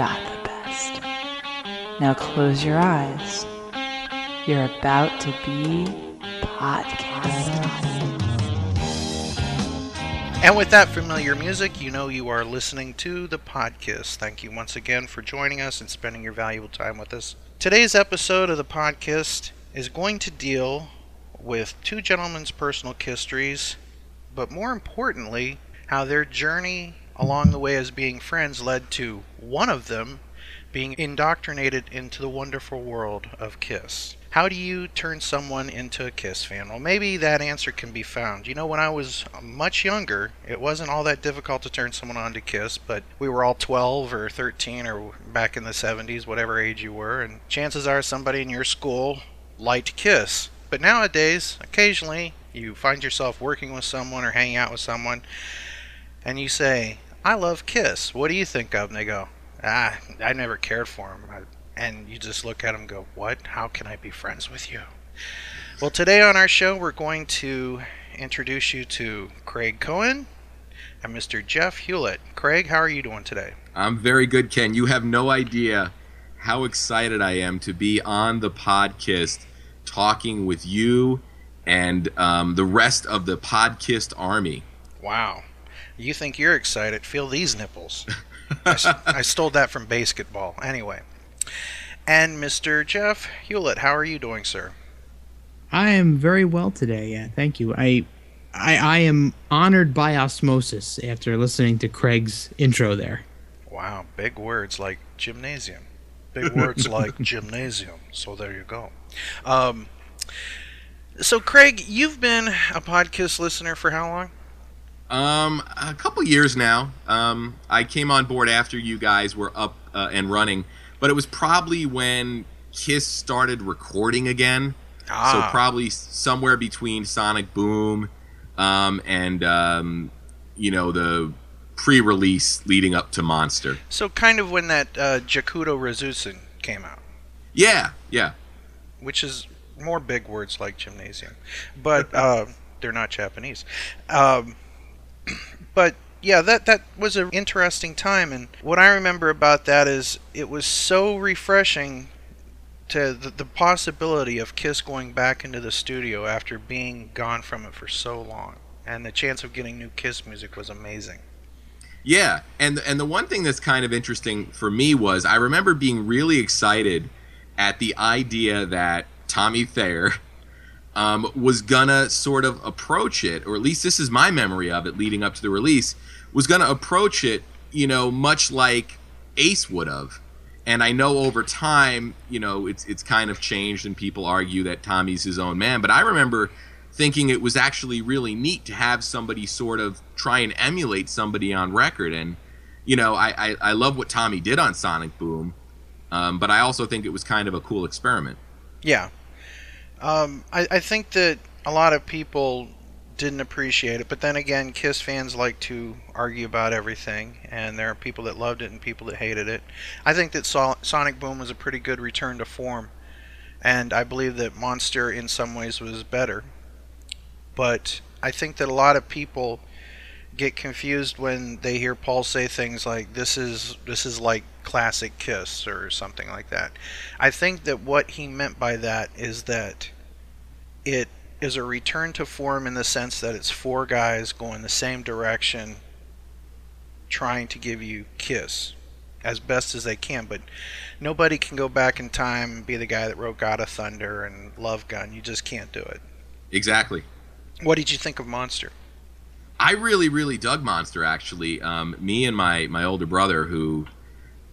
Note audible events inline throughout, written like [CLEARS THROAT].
got the best. Now close your eyes. You're about to be podcast. And with that familiar music, you know you are listening to the podcast. Thank you once again for joining us and spending your valuable time with us. Today's episode of the podcast is going to deal with two gentlemen's personal histories, but more importantly, how their journey along the way as being friends led to one of them being indoctrinated into the wonderful world of Kiss. How do you turn someone into a Kiss fan? Well, maybe that answer can be found. You know, when I was much younger, it wasn't all that difficult to turn someone on to Kiss, but we were all 12 or 13 or back in the 70s, whatever age you were, and chances are somebody in your school liked Kiss. But nowadays, occasionally, you find yourself working with someone or hanging out with someone, and you say, I love Kiss. What do you think of? And they go, Ah, I never cared for them and you just look at them and go, What? How can I be friends with you? Well, today on our show, we're going to introduce you to Craig Cohen and Mr. Jeff Hewlett. Craig, how are you doing today? I'm very good, Ken. You have no idea how excited I am to be on the podcast talking with you and um, the rest of the podcast army. Wow. You think you're excited? Feel these nipples. I, [LAUGHS] I stole that from basketball. Anyway. And Mr. Jeff Hewlett, how are you doing, sir? I am very well today. Yeah, thank you. I, I, I am honored by osmosis after listening to Craig's intro there. Wow, big words like gymnasium, big [LAUGHS] words like gymnasium. So there you go. Um, so Craig, you've been a podcast listener for how long? Um, a couple years now. Um, I came on board after you guys were up uh, and running but it was probably when Kiss started recording again. Ah. So probably somewhere between Sonic Boom um, and um, you know the pre-release leading up to Monster. So kind of when that uh, Jigoku-Retsuden came out. Yeah, yeah. Which is more big words like gymnasium, but [LAUGHS] uh, they're not Japanese. Um, [CLEARS THROAT] but yeah, that that was an interesting time, and what I remember about that is it was so refreshing to the, the possibility of Kiss going back into the studio after being gone from it for so long, and the chance of getting new Kiss music was amazing. Yeah, and and the one thing that's kind of interesting for me was I remember being really excited at the idea that Tommy Thayer um, was gonna sort of approach it, or at least this is my memory of it leading up to the release, was gonna approach it, you know, much like Ace would have. And I know over time, you know, it's it's kind of changed, and people argue that Tommy's his own man. But I remember thinking it was actually really neat to have somebody sort of try and emulate somebody on record. And you know, I I, I love what Tommy did on Sonic Boom, um, but I also think it was kind of a cool experiment. Yeah, um, I, I think that a lot of people didn't appreciate it, but then again, Kiss fans like to argue about everything, and there are people that loved it and people that hated it. I think that so- Sonic Boom was a pretty good return to form, and I believe that Monster in some ways was better. But I think that a lot of people get confused when they hear Paul say things like this is this is like classic Kiss or something like that. I think that what he meant by that is that it is a return to form in the sense that it's four guys going the same direction trying to give you Kiss as best as they can, but nobody can go back in time and be the guy that wrote God of Thunder and Love Gun. You just can't do it. Exactly. What did you think of Monster? I really, really dug Monster. Actually, um, me and my my older brother, who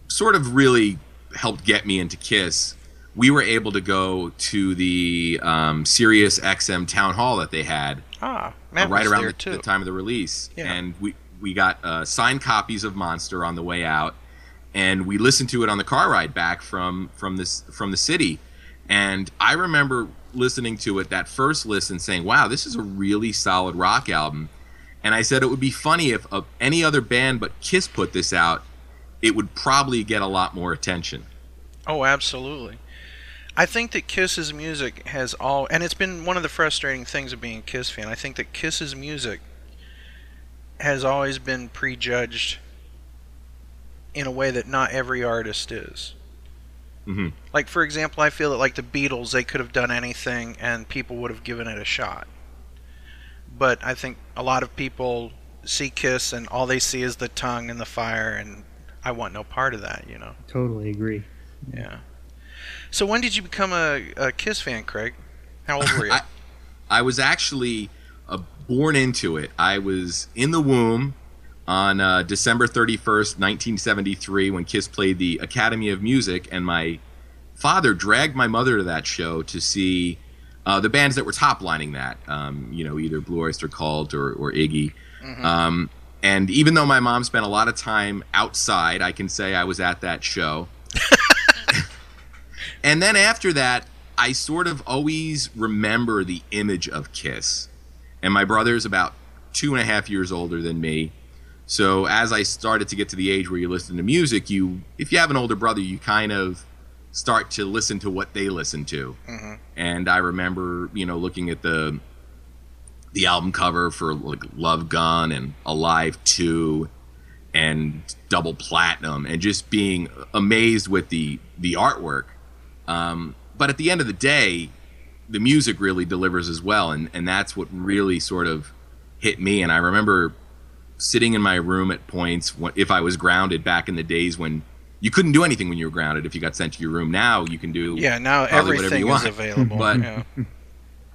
sort of really helped get me into Kiss, we were able to go to the um, Sirius XM town hall that they had. Ah, uh, right around the, the, time of the release, yeah. and we we got uh, signed copies of Monster on the way out, and we listened to it on the car ride back from from this from the city, and I remember listening to it that first listen, saying, "Wow, this is a really solid rock album." And I said it would be funny if uh, any other band but Kiss put this out, it would probably get a lot more attention. Oh, absolutely. I think that Kiss's music has all, and it's been one of the frustrating things of being a Kiss fan. I think that Kiss's music has always been prejudged in a way that not every artist is. Mhm. Like for example, I feel that like the Beatles, they could have done anything and people would have given it a shot. But I think a lot of people see Kiss and all they see is the tongue and the fire, and I want no part of that, you know. Totally agree. Yeah. So when did you become a, a Kiss fan, Craig? How old were [LAUGHS] you? I, I was actually uh, born into it. I was in the womb on uh, December 31st, 1973, when Kiss played the Academy of Music, and my father dragged my mother to that show to see uh, the bands that were toplining that. Um, you know, either Blue Oyster Cult or, or Iggy. Um, and even though my mom spent a lot of time outside, I can say I was at that show. [LAUGHS] and then after that, I sort of always remember the image of Kiss. And my brother's about two and a half years older than me. So as I started to get to the age where you listen to music, you if you have an older brother, you kind of start to listen to what they listen to. And I remember, you know, looking at the the album cover for like Love Gun and Alive 2 and Double Platinum and just being amazed with the the artwork. Um, but at the end of the day, the music really delivers as well, and and that's what really sort of hit me. And I remember sitting in my room at points when, if I was grounded back in the days when you couldn't do anything when you were grounded. If you got sent to your room, now you can do yeah, now everything is available. But- yeah. [LAUGHS]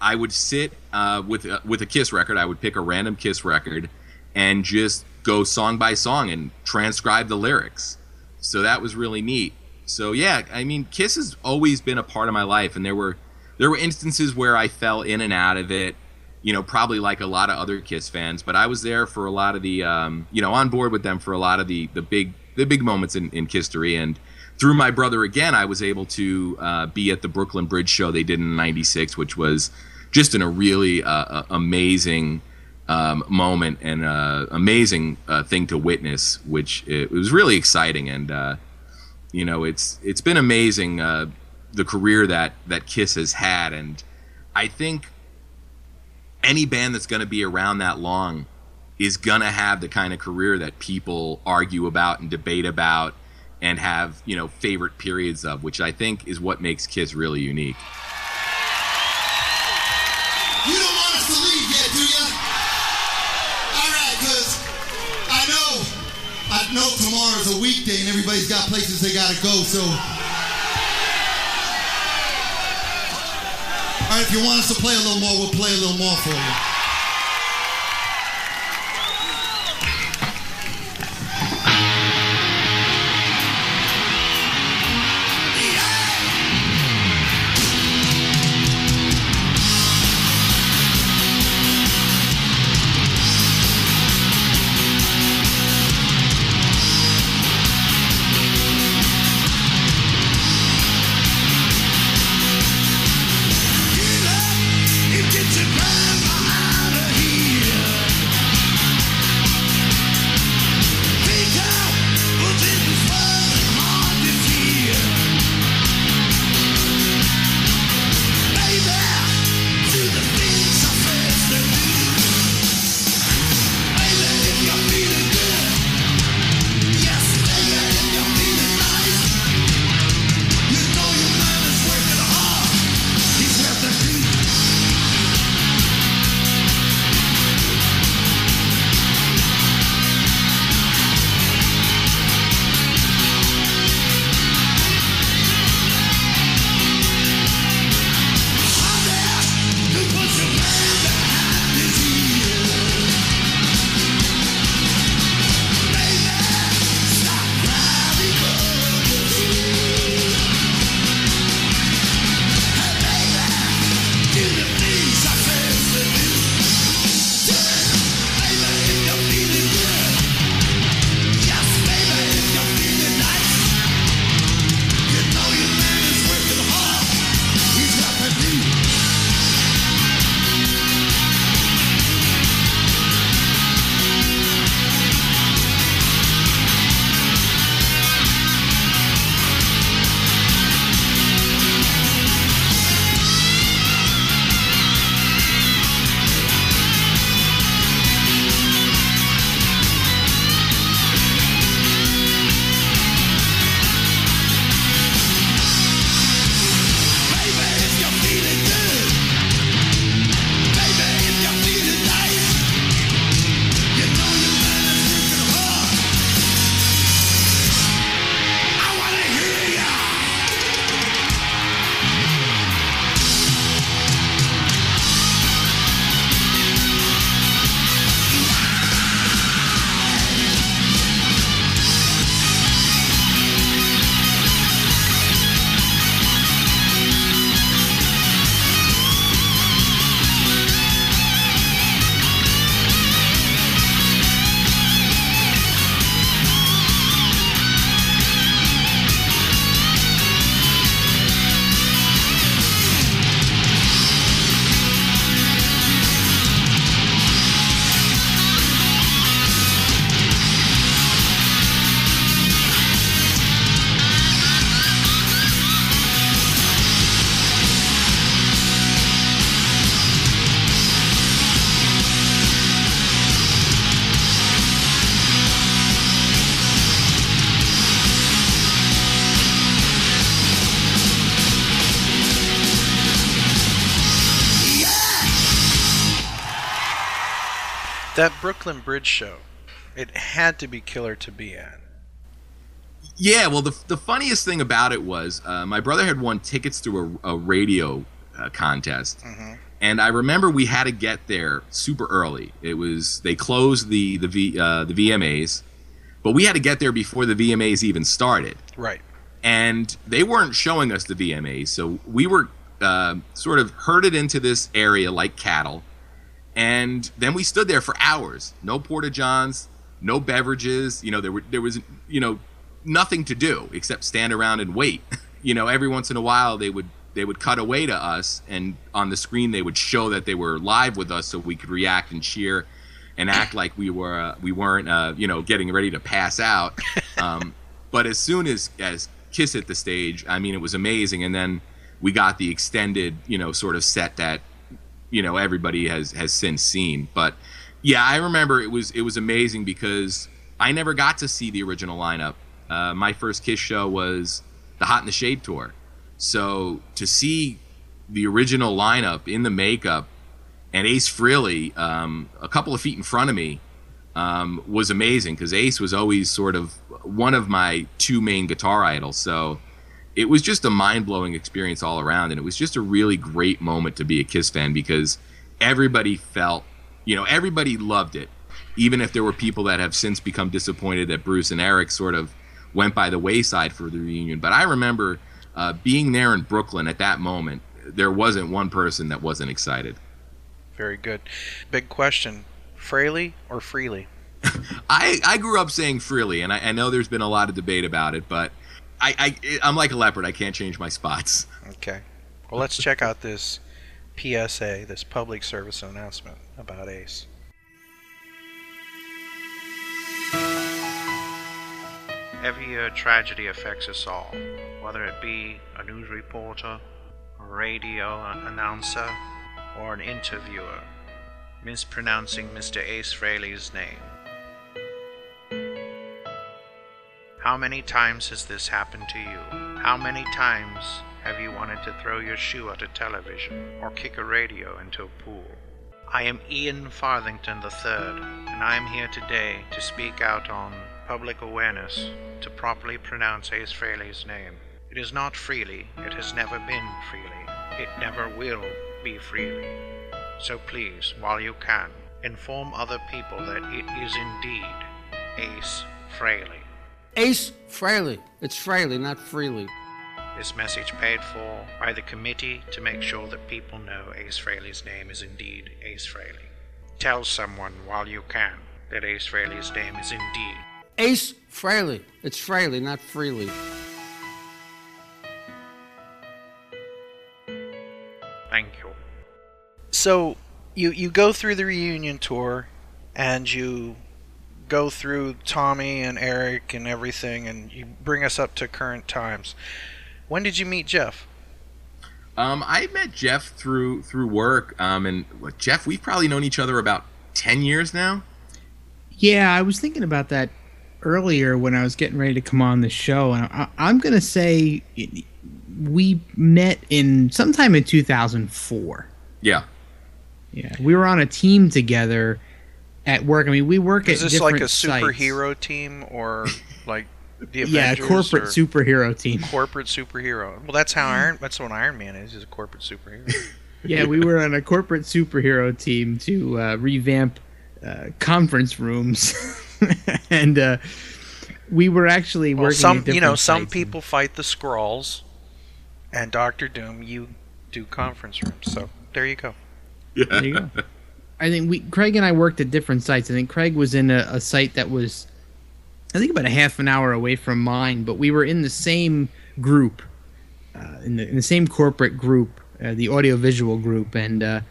I would sit uh, with uh, with a Kiss record. I would pick a random Kiss record and just go song by song and transcribe the lyrics. So that was really neat. So yeah, I mean, Kiss has always been a part of my life, and there were there were instances where I fell in and out of it. You know, probably like a lot of other Kiss fans, but I was there for a lot of the, um, you know, on board with them for a lot of the the big the big moments in in history. And through my brother again, I was able to uh, be at the Brooklyn Bridge show they did in '96, which was just in a really uh, amazing um, moment and uh, amazing uh, thing to witness, which it, was really exciting. And uh, you know, it's it's been amazing uh, the career that that Kiss has had, and I think any band that's going to be around that long is to have the kind of career that people argue about and debate about and have you know favorite periods of which i think is what makes kiss really unique You don't want us to leave yet, do ya? All right, cause I know, I know tomorrow's a weekday and everybody's got places they gotta go. So, all right, if you want us to play a little more, we'll play a little more for you. Brooklyn Bridge show, it had to be killer to be at. Yeah, well, the, the funniest thing about it was uh, my brother had won tickets to a, a radio uh, contest, Mhm. and I remember we had to get there super early. It was they closed the the v, uh, the VMAs, but we had to get there before the VMAs even started, Right. and they weren't showing us the VMAs, so we were uh, sort of herded into this area like cattle, and then we stood there for hours. No porta johns, no beverages. You know, there were there was you know nothing to do except stand around and wait. [LAUGHS] you know, every once in a while they would they would cut away to us, and on the screen they would show that they were live with us, so we could react and cheer and act [COUGHS] like we were uh, we weren't uh, you know getting ready to pass out. [LAUGHS] Um, but as soon as as Kiss hit the stage, I mean, it was amazing, and then we got the extended you know sort of set that you know everybody has has since seen. But yeah i remember it was it was amazing because i never got to see the original lineup. Uh, my first kiss show was the hot in the shade tour. So to see the original lineup in the makeup and ace frehley um, a couple of feet in front of me um, was amazing because ace was always sort of one of my two main guitar idols. So it was just a mind-blowing experience all around and it was just a really great moment to be a kiss fan because everybody felt you know everybody loved it even if there were people that have since become disappointed that bruce and eric sort of went by the wayside for the reunion but i remember uh, being there in brooklyn at that moment there wasn't one person that wasn't excited Very good. Big question: Fraley or Freely? [LAUGHS] I, I grew up saying freely, and I, I know there's been a lot of debate about it, but I, I, I'm like a leopard. I can't change my spots. Okay. Well, let's check out this PSA, this public service announcement about Ace. Every year, tragedy affects us all, whether it be a news reporter, a radio announcer, or an interviewer mispronouncing Mr. Ace Frehley's name. How many times has this happened to you? How many times have you wanted to throw your shoe at a television or kick a radio into a pool? I am Ian Farthington III, and I am here today to speak out on public awareness to properly pronounce Ace Frehley's name. It is not freely, it has never been freely, it never will be freely. So please, while you can, inform other people that it is indeed Ace Frehley. Ace Frehley. It's Frehley, not Freely. This message paid for by the committee to make sure that people know Ace Frehley's name is indeed Ace Frehley. Tell someone while you can that Ace Frehley's name is indeed. Ace Frehley. It's Frehley, not Freely. Thank you. So you you go through the reunion tour, and you go through Tommy and Eric and everything, and you bring us up to current times. When did you meet Jeff? Um, I met Jeff through through work. Um, and what, Jeff, we've probably known each other about ten years now. Yeah, I was thinking about that earlier when I was getting ready to come on the show, and I, I'm going to say we met in sometime in 2004. Yeah, Yeah, we were on a team together at work. I mean, we work at different sites. Is at this like a different sites. superhero team or [LAUGHS] like the Yeah, corporate superhero team. corporate superhero. Well, that's how Iron. That's what Iron Man is. Is a corporate superhero. [LAUGHS] Yeah, we were on a corporate superhero team to uh, revamp uh, conference rooms, [LAUGHS] and uh, we were actually Well, working. some at you know some sites. people fight the Skrulls, and Doctor Doom. You do conference rooms. So there you go. There you go. I think we Craig and I worked at different sites. I think Craig was in a, a site that was, I think about a half an hour away from mine, but we were in the same group, uh, in the in the same corporate group, uh, the audiovisual group, and uh,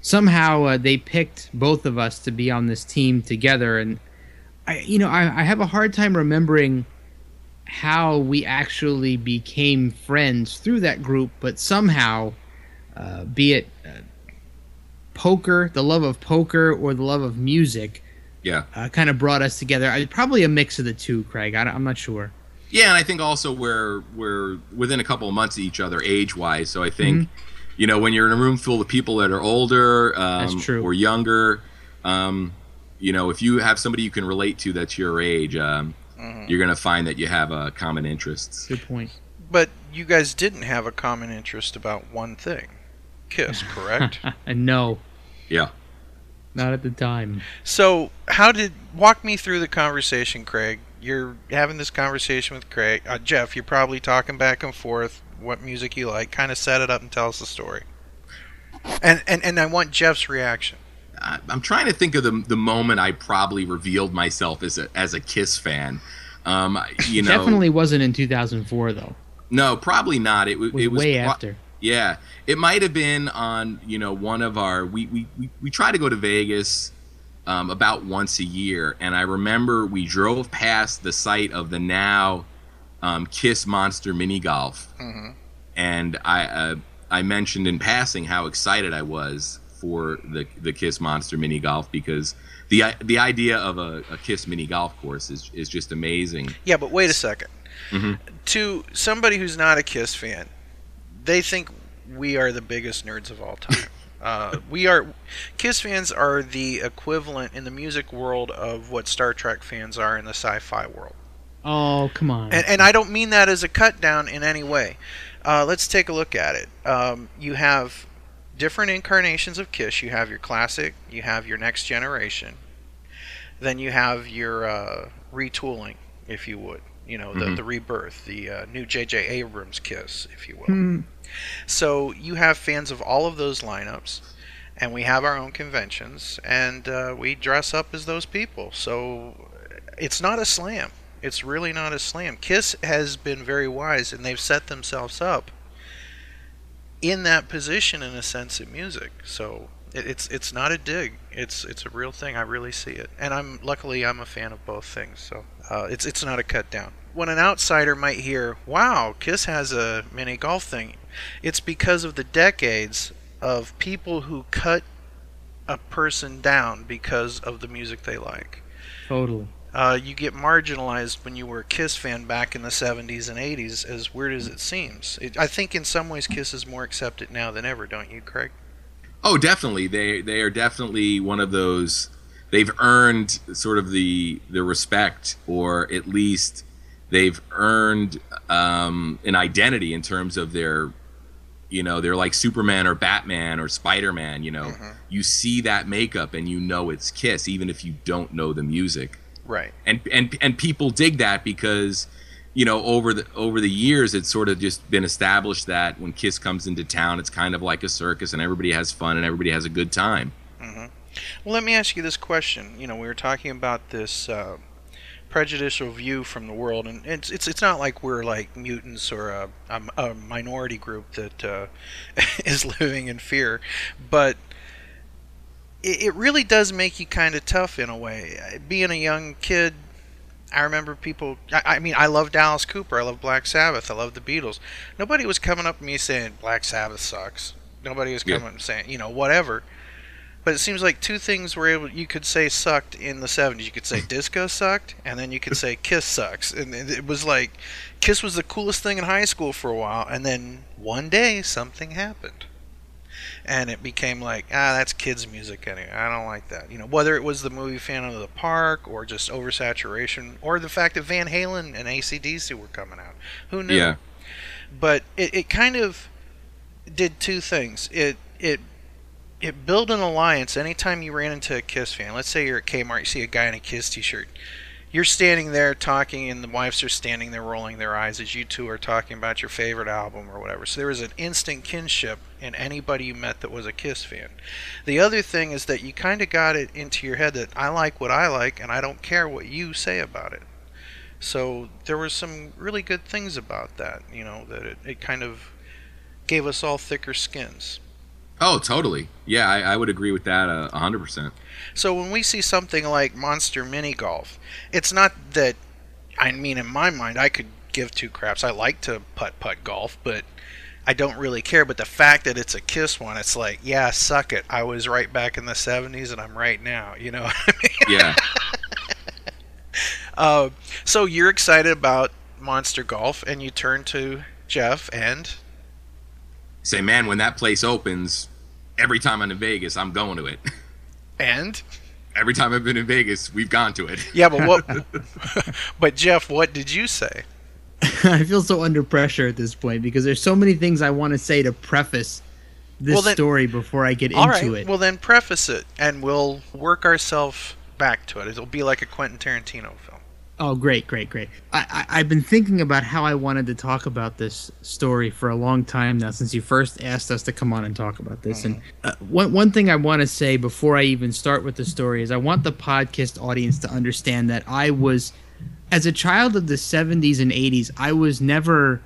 somehow uh, they picked both of us to be on this team together. And I, you know, I, I have a hard time remembering how we actually became friends through that group, but somehow, uh, be it poker, the love of poker, or the love of music, yeah, uh, kind of brought us together. I, probably a mix of the two, Craig. I, am not sure. yeah. And I think also we're we're within a couple of months of each other age wise. So I think you know when you're in a room full of people that are older um, true. or younger, um, you know, if you have somebody you can relate to that's your age, um, you're gonna find that you have uh, common interests. Good point. But you guys didn't have a common interest about one thing Kiss, correct? [LAUGHS] No, Yeah. not at the time. so, how did. Walk me through the conversation, Craig. You're having this conversation with Craig. Uh, Jeff, you're probably talking back and forth what music you like. Kind of set it up and tell us the story. And, and, and I want Jeff's reaction. I, I'm trying to think of the the moment I probably revealed myself as a as a Kiss fan. Um, you [LAUGHS] know, Definitely wasn't in 2004 though. no, probably not. It, It was, it was way pro- after. Yeah, it might have been on you know one of our we we we, we try to go to Vegas um, about once a year, and I remember we drove past the site of the now um, Kiss Monster Mini Golf, and I uh, I mentioned in passing how excited I was for the the Kiss Monster Mini Golf because the the idea of a, a Kiss Mini Golf course is is just amazing. Yeah, but wait a 2nd Mhm. To somebody who's not a Kiss fan, they think we are the biggest nerds of all time. [LAUGHS] uh, we are Kiss fans are the equivalent in the music world of what Star Trek fans are in the sci-fi world. Oh come on. And, and I don't mean that as a cut down in any way. Uh, let's take a look at it. Um, you have different incarnations of Kiss. You have your classic, you have your next generation, then you have your uh, retooling, if you would. You know, the, Mhm. the rebirth, the uh, new J.J. Abrams Kiss, if you will. Hmm. So you have fans of all of those lineups, and we have our own conventions, and uh, we dress up as those people. So it's not a slam. It's really not a slam. Kiss has been very wise, and they've set themselves up in that position in a sense in music. So it, it's it's not a dig. It's it's a real thing. I really see it, and I'm luckily I'm a fan of both things. So uh, it's it's not a cut down. When an outsider might hear, "Wow, Kiss has a mini golf thing," it's because of the decades of people who cut a person down because of the music they like. totally. Uh, you get marginalized when you were a Kiss fan back in the 70s and 80s, as weird as it seems. It, I think in some ways Kiss is more accepted now than ever, don't you, Craig? Oh, definitely. They they are definitely one of those. They've earned sort of the the respect, or at least they've earned um, an identity in terms of their, you know, they're like Superman or Batman or Spider Man. You know, you see that makeup and you know it's Kiss, even if you don't know the music Right. and and and people dig that because you know over the over the years it's sort of just been established that when Kiss comes into town it's kind of like a circus and everybody has fun and everybody has a good time. Well, let me ask you this question. You know, we were talking about this uh, prejudicial view from the world, and it's it's it's not like we're like mutants or a, a, a minority group that uh, [LAUGHS] is living in fear, but it, it really does make you kind of tough in a way. Being a young kid, I remember people. I, I mean, I love Alice Cooper. I love Black Sabbath. I love the Beatles. Nobody was coming up to me saying Black Sabbath sucks. Nobody was Yeah. coming and saying, you know, whatever. But it seems like two things were able you could say sucked in the 70s. You could say [LAUGHS] disco sucked and then you could say [LAUGHS] Kiss sucks. And it was like Kiss was the coolest thing in high school for a while and then one day something happened. And it became like, ah, that's kids music anyway. I don't like that. You know, whether it was the movie Phantom of the Park or just oversaturation or the fact that Van Halen and ACDC were coming out. Who knew? Yeah. but it, it kind of did two things. It it it built an alliance. Anytime you ran into a Kiss fan, let's say you're at Kmart, you see a guy in a Kiss T-shirt. You're standing there talking, and the wives are standing there rolling their eyes as you two are talking about your favorite album or whatever. So there was an instant kinship in anybody you met that was a Kiss fan. The other thing is that you kind of got it into your head that I like what I like, and I don't care what you say about it. So there were some really good things about that, you know, that it, it kind of gave us all thicker skins. Oh, totally. Yeah, I, I would agree with that uh, a hundred percent. So when we see something like Monster Mini Golf, it's not that, I mean, in my mind, I could give two craps. I like to putt putt golf, but I don't really care. But the fact that it's a Kiss one, it's like, yeah, suck it. I was right back in the 70s and I'm right now, you know? [LAUGHS] Yeah. [LAUGHS] uh, so you're excited about Monster Golf, and you turn to Jeff and Say, man, when that place opens, every time I'm in Vegas, I'm going to it. [LAUGHS] and every time I've been in Vegas, we've gone to it. Yeah, but what? [LAUGHS] [LAUGHS] but Jeff, what did you say? I feel so under pressure at this point because there's so many things I want to say to preface this Well, then- story before I get All into right. it. Well, then preface it, and we'll work ourselves back to it. It'll be like a Quentin Tarantino film. Oh, great, great, great. I, I, I've been thinking about how I wanted to talk about this story for a long time now since you first asked us to come on and talk about this. And uh, one, one thing I want to say before I even start with the story is I want the podcast audience to understand that I was, as a child of the 70s and 80s, I was never.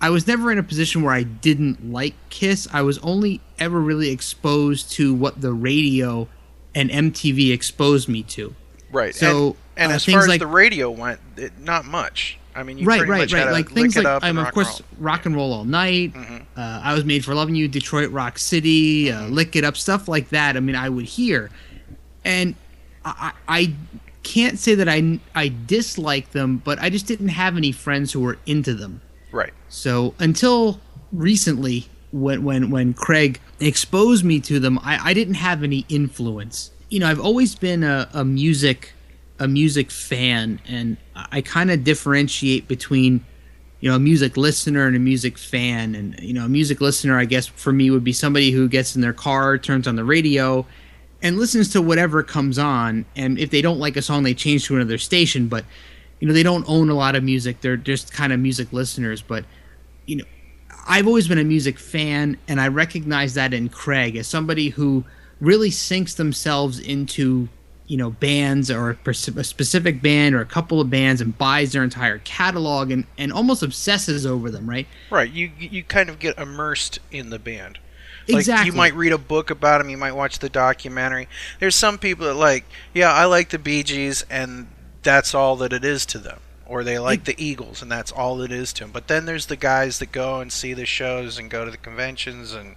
I was never in a position where I didn't like Kiss. I was only ever really exposed to what the radio and MTV exposed me to. Right. So, and, and uh, as far as like- the radio went, it, not much. I mean, you right, right, much right. Like things like I'm and of rock course and. Mm-hmm. rock and roll all night. Uh, I was made for loving you, Detroit Rock City, uh, Mm-hmm. lick it up, stuff like that. I mean, I would hear, and I, I I can't say that I I dislike them, but I just didn't have any friends who were into them. Right. So until recently, when when when Craig exposed me to them, I, I didn't have any influence. You know, I've always been a, a music a music fan, and I kind of differentiate between you know a music listener and a music fan. And you know, a music listener, I guess for me would be somebody who gets in their car, turns on the radio, and listens to whatever comes on. And if they don't like a song, they change to another station. But you know, they don't own a lot of music; they're just kind of music listeners. But you know, I've always been a music fan, and I recognize that in Craig as somebody who really sinks themselves into you know bands or a specific band or a couple of bands and buys their entire catalog and, and almost obsesses over them right Right. You you kind of get immersed in the band. Like exactly you might read a book about them, you might watch the documentary. There's some people that like, yeah, I like the Bee Gees and that's all that it is to them. Or they like the Eagles and that's all it is to them. But then there's the guys that go and see the shows and go to the conventions and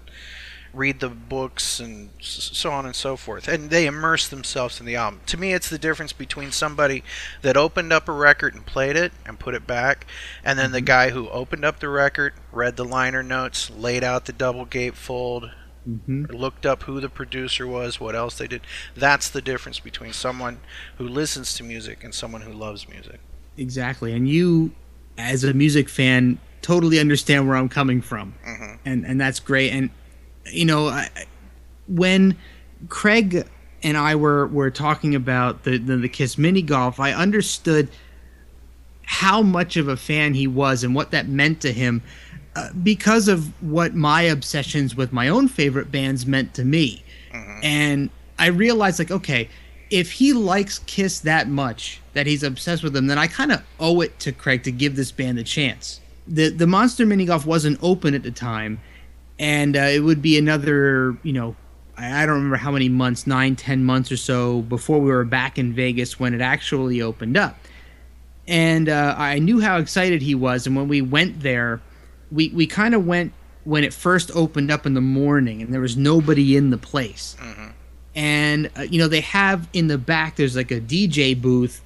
read the books and so on and so forth. And they immerse themselves in the album. To me, it's the difference between somebody that opened up a record and played it and put it back, and then the guy who opened up the record, read the liner notes, laid out the double gatefold, Mhm. looked up who the producer was, what else they did. That's the difference between someone who listens to music and someone who loves music. exactly and you as a music fan totally understand where i'm coming from Mhm. and and that's great and you know I, when craig and i were were talking about the, the the kiss mini golf i understood how much of a fan he was and what that meant to him uh, because of what my obsessions with my own favorite bands meant to me. And i realized like okay if he likes kiss that much that he's obsessed with them then i kind of owe it to craig to give this band a chance. The the monster mini golf wasn't open at the time and uh, it would be another you know I, I don't remember how many months nine ten months or so before we were back in vegas when it actually opened up. And uh, i knew how excited he was and when we went there we, we kind of went when it first opened up in the morning and there was nobody in the place. And uh, you know they have in the back there's like a dj booth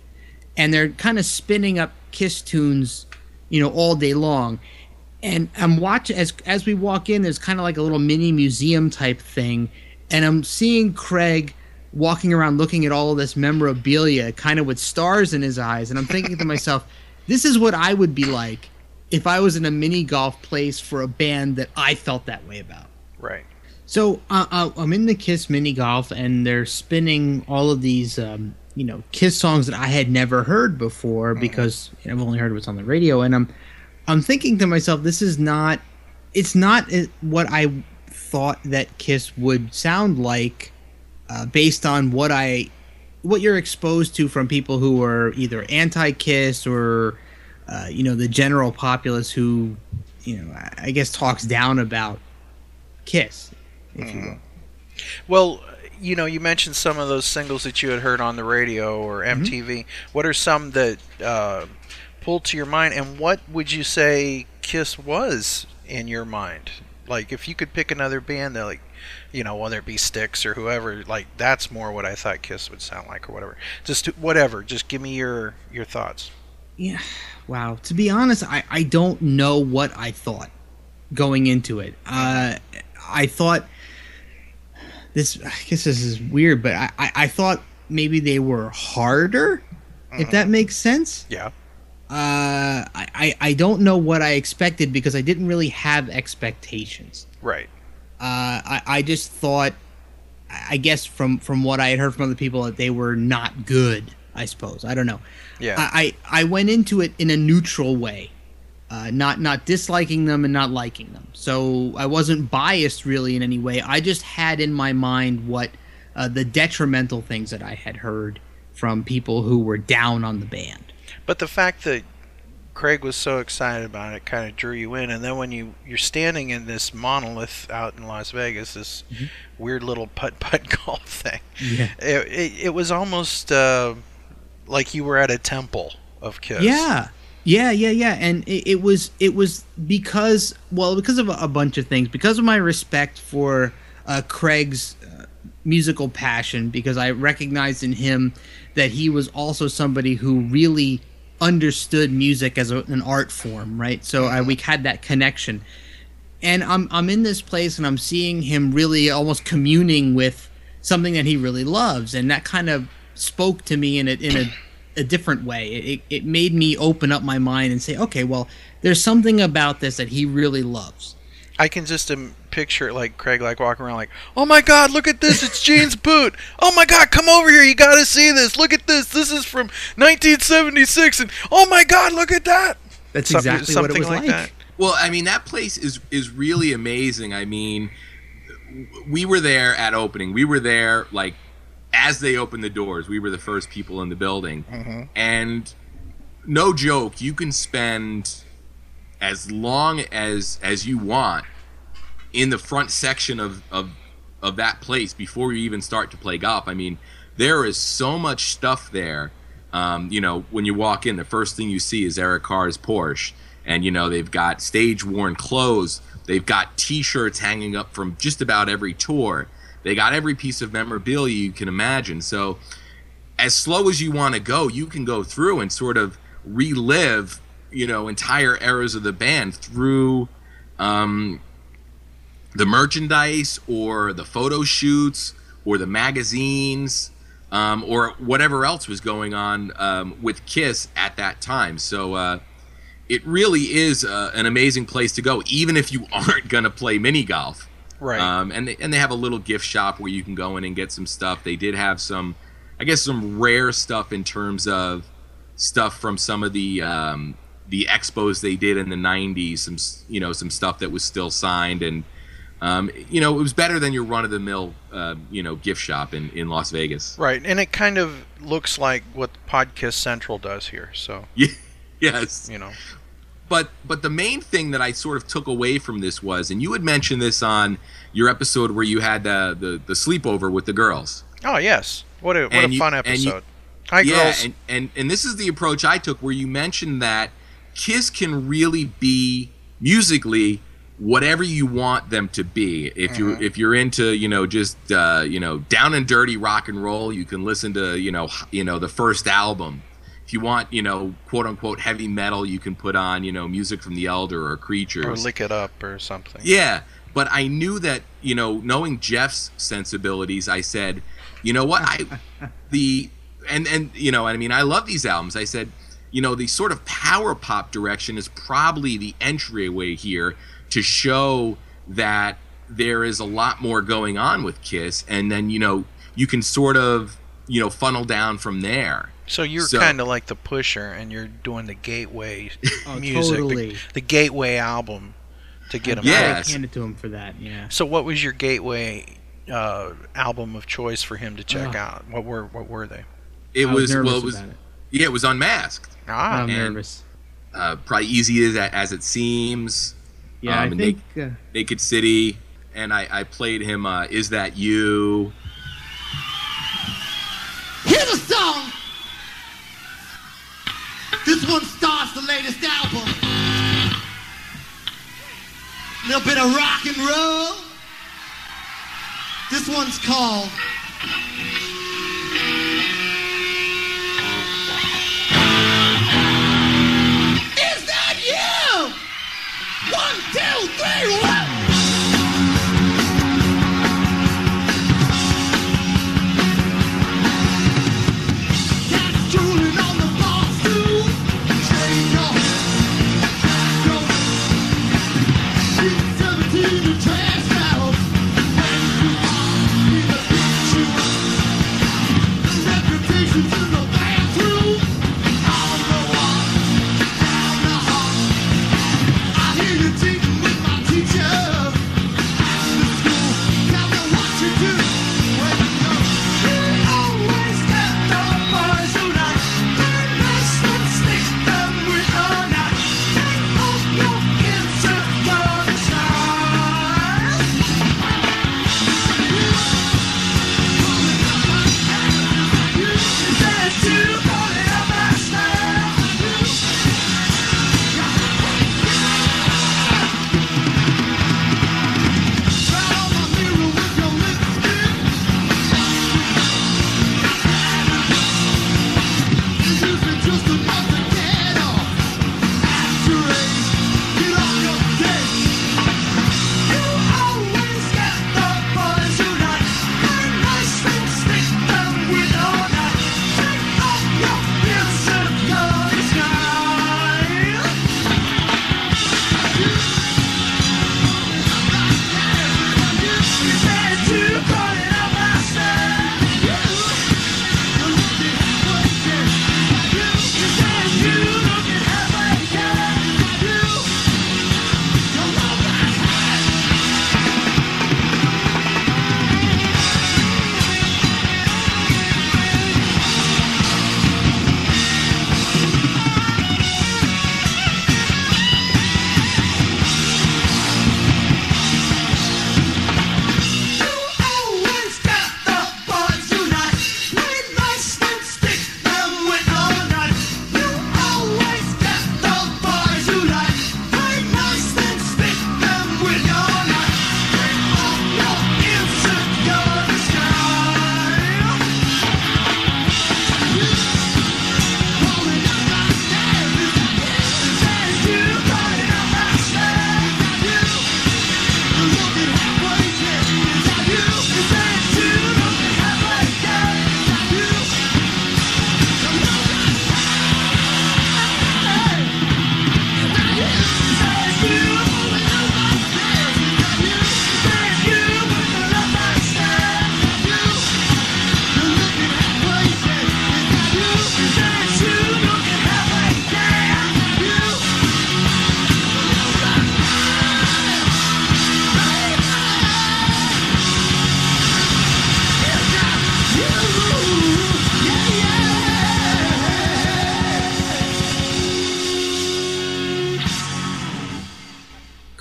and they're kind of spinning up kiss tunes you know all day long and i'm watching as as we walk in there's kind of like a little mini museum type thing and i'm seeing craig walking around looking at all of this memorabilia kind of with stars in his eyes and i'm thinking to myself [LAUGHS] this is what i would be like if i was in a mini golf place for a band that i felt that way about Right. so uh, uh, I'm in the Kiss mini golf, and they're spinning all of these, um, you know, Kiss songs that I had never heard before because I've only heard what's on the radio. And I'm, I'm thinking to myself, this is not, it's not uh, what I thought that Kiss would sound like, uh, based on what I, what you're exposed to from people who are either anti-Kiss or, uh, you know, the general populace who, you know, I- guess talks down about Kiss, if you will. Well, you know, you mentioned some of those singles that you had heard on the radio or MTV. What are some that uh, pulled to your mind, and what would you say Kiss was in your mind? Like, if you could pick another band that, like, you know, whether it be Styx or whoever, like that's more what I thought Kiss would sound like, or whatever. Just whatever. Just give me your your thoughts. Yeah. Wow. To be honest, I, I don't know what I thought going into it. Uh, I thought this. I guess this is weird, but I, I, I thought maybe they were harder, if that makes sense. Yeah. Uh, I, I I don't know what I expected because I didn't really have expectations. Right. Uh, I I just thought, I guess from from what I had heard from other people that they were not good. I suppose I don't know. Yeah. I I, I went into it in a neutral way, uh, not not disliking them and not liking them. So I wasn't biased really in any way. I just had in my mind what uh, the detrimental things that I had heard from people who were down on the band. But the fact that Craig was so excited about it kind of drew you in, and then when you you're standing in this monolith out in Las Vegas, this weird little putt [LAUGHS] putt golf thing, Yeah. it, it, it was almost uh, like you were at a temple of Kiss. Yeah. Yeah, yeah, yeah, and it, it was it was because well because of a, a bunch of things because of my respect for uh, Craig's uh, musical passion because I recognized in him that he was also somebody who really understood music as a, an art form, right? So I, we mm-hmm. had that connection, and I'm I'm in this place and I'm seeing him really almost communing with something that he really loves, and that kind of spoke to me in a in a, a different way. It it made me open up my mind and say, okay, well, there's something about this that he really loves. I can just um, picture like Craig like walking around like, "Oh my God, look at this! It's Gene's [LAUGHS] boot! Oh my God, come over here! You got to see this! Look at this! This is from 1976, and oh my God, look at that!" That's Something- exactly what it something was like like. that. Well, I mean, that place is is really amazing. I mean, we were there at opening. We were there like as they opened the doors. We were the first people in the building, and no joke, you can spend as long as as you want in the front section of of of that place before you even start to play golf. I mean, there is so much stuff there. Um, you know, when you walk in, the first thing you see is Eric Carr's Porsche, and you know they've got stage worn clothes. They've got T-shirts hanging up from just about every tour. They got every piece of memorabilia you can imagine. So, as slow as you want to go, you can go through and sort of relive, you know, entire eras of the band through um, the merchandise or the photo shoots or the magazines um, or whatever else was going on um, with Kiss at that time. So uh, it really is uh, an amazing place to go, even if you [LAUGHS] aren't going to play mini golf. Right. Um, and they, and they have a little gift shop where you can go in and get some stuff. They did have some, I guess, some rare stuff in terms of stuff from some of the um, the expos they did in the '90s. Some you know some stuff that was still signed, and um, you know it was better than your run of the mill uh, you know gift shop in in Las Vegas. Right, and it kind of looks like what Podcast Central does here. So [LAUGHS] Yes. you know, but but the main thing that I sort of took away from this was, and you had mentioned this on your episode where you had the the, the sleepover with the girls. oh yes, what a what And a you- fun and you- episode. Hi yeah, girls. and, and and this is the approach I took, where you mentioned that Kiss can really be musically whatever you want them to be. If you Mm-hmm. if you're into you know just uh, you know down and dirty rock and roll, you can listen to you know you know the first album. If you want you know quote unquote heavy metal, you can put on you know music from the Elder or Creatures or lick it up or something. yeah, but I knew that you know, knowing Jeff's sensibilities, I said, you know what, I [LAUGHS] the and and you know, I mean, I love these albums. I said, you know, the sort of power pop direction is probably the entryway here to show that there is a lot more going on with Kiss, and then you know, you can sort of you know funnel down from there. So you're So- kind of like the pusher, and you're doing the gateway [LAUGHS] Oh, [LAUGHS] music, the- totally. the, gateway album to get them Yeah. out. I hand it to him for that. Yeah. So what was your gateway uh, album of choice for him to check Ugh. out? What were what were they? It I was, nervous well, it was it. yeah, it was unmasked. Ah, I'm and- nervous. Uh, probably easy as as it seems. Yeah, um, I and think. Uh, Naked City, and I, I played him uh, Is That You? Here's a song. This one starts the latest album. A Little bit of rock and roll. This one's called. Two,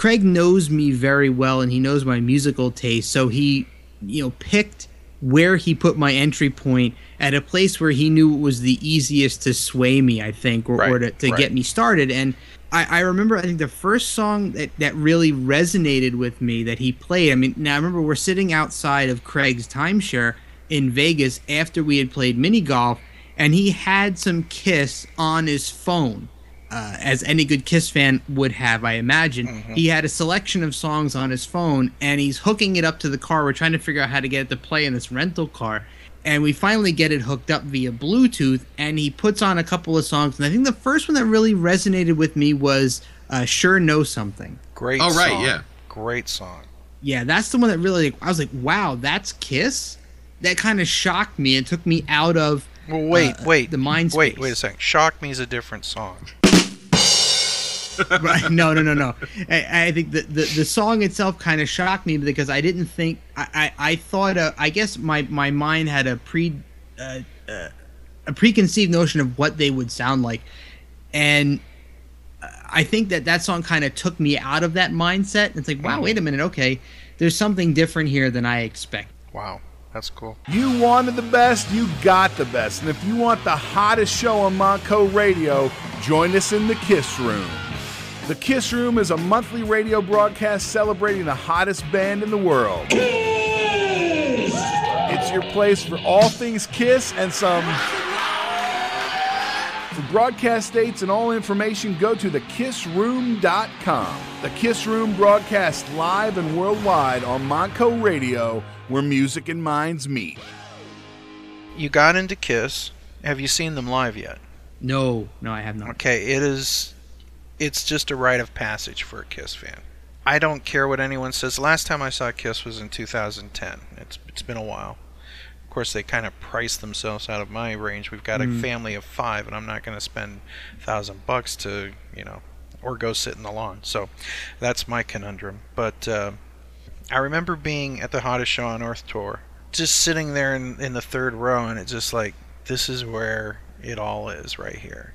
Craig knows me very well and he knows my musical taste, so he, you know, picked where he put my entry point at a place where he knew it was the easiest to sway me, I think, or, Right, or to, to right. get me started. And I, I remember, I think the first song that, that really resonated with me that he played. I mean, now I remember we're sitting outside of Craig's timeshare in Vegas after we had played mini golf, and he had some Kiss on his phone. Uh, as any good Kiss fan would have, I imagine. He had a selection of songs on his phone, and he's hooking it up to the car. We're trying to figure out how to get it to play in this rental car, and we finally get it hooked up via Bluetooth. And he puts on a couple of songs, and I think the first one that really resonated with me was uh, "Sure Know Something." Great. Oh, right, song. yeah. Great song. Yeah, that's the one that really. I was like, "Wow, that's Kiss." That kind of shocked me and took me out of Well, wait, uh, wait. the mind Wait, wait a second. Shock Me is a different song. [LAUGHS] right. No, no, no, no. I, I think the, the the song itself kind of shocked me because I didn't think I I, I thought uh, I guess my my mind had a pre uh, uh, a preconceived notion of what they would sound like, and I think that that song kind of took me out of that mindset. It's like, wow, wait a minute, okay, there's something different here than I expect. Wow, that's cool. You wanted the best, you got the best. And if you want the hottest show on Monco Radio, join us in the Kiss Room. The Kiss Room is a monthly radio broadcast celebrating the hottest band in the world. It's your place for all things Kiss and some. For broadcast dates and all information, go to thekissroom.com. The Kiss Room broadcasts live and worldwide on Monco Radio, where music and minds meet. You got into Kiss. Have you seen them live yet? No, no, I have not. Okay, it is. It's just a rite of passage for a Kiss fan. I don't care what anyone says. Last time I saw Kiss was in 2010. It's it's been a while. Of course, they kind of priced themselves out of my range. We've got a family of five, and I'm not going to spend a thousand bucks to you know, or go sit in the lawn. So, that's my conundrum. But uh, I remember being at the hottest show on earth tour, just sitting there in, in the third row, and it's just like this is where it all is right here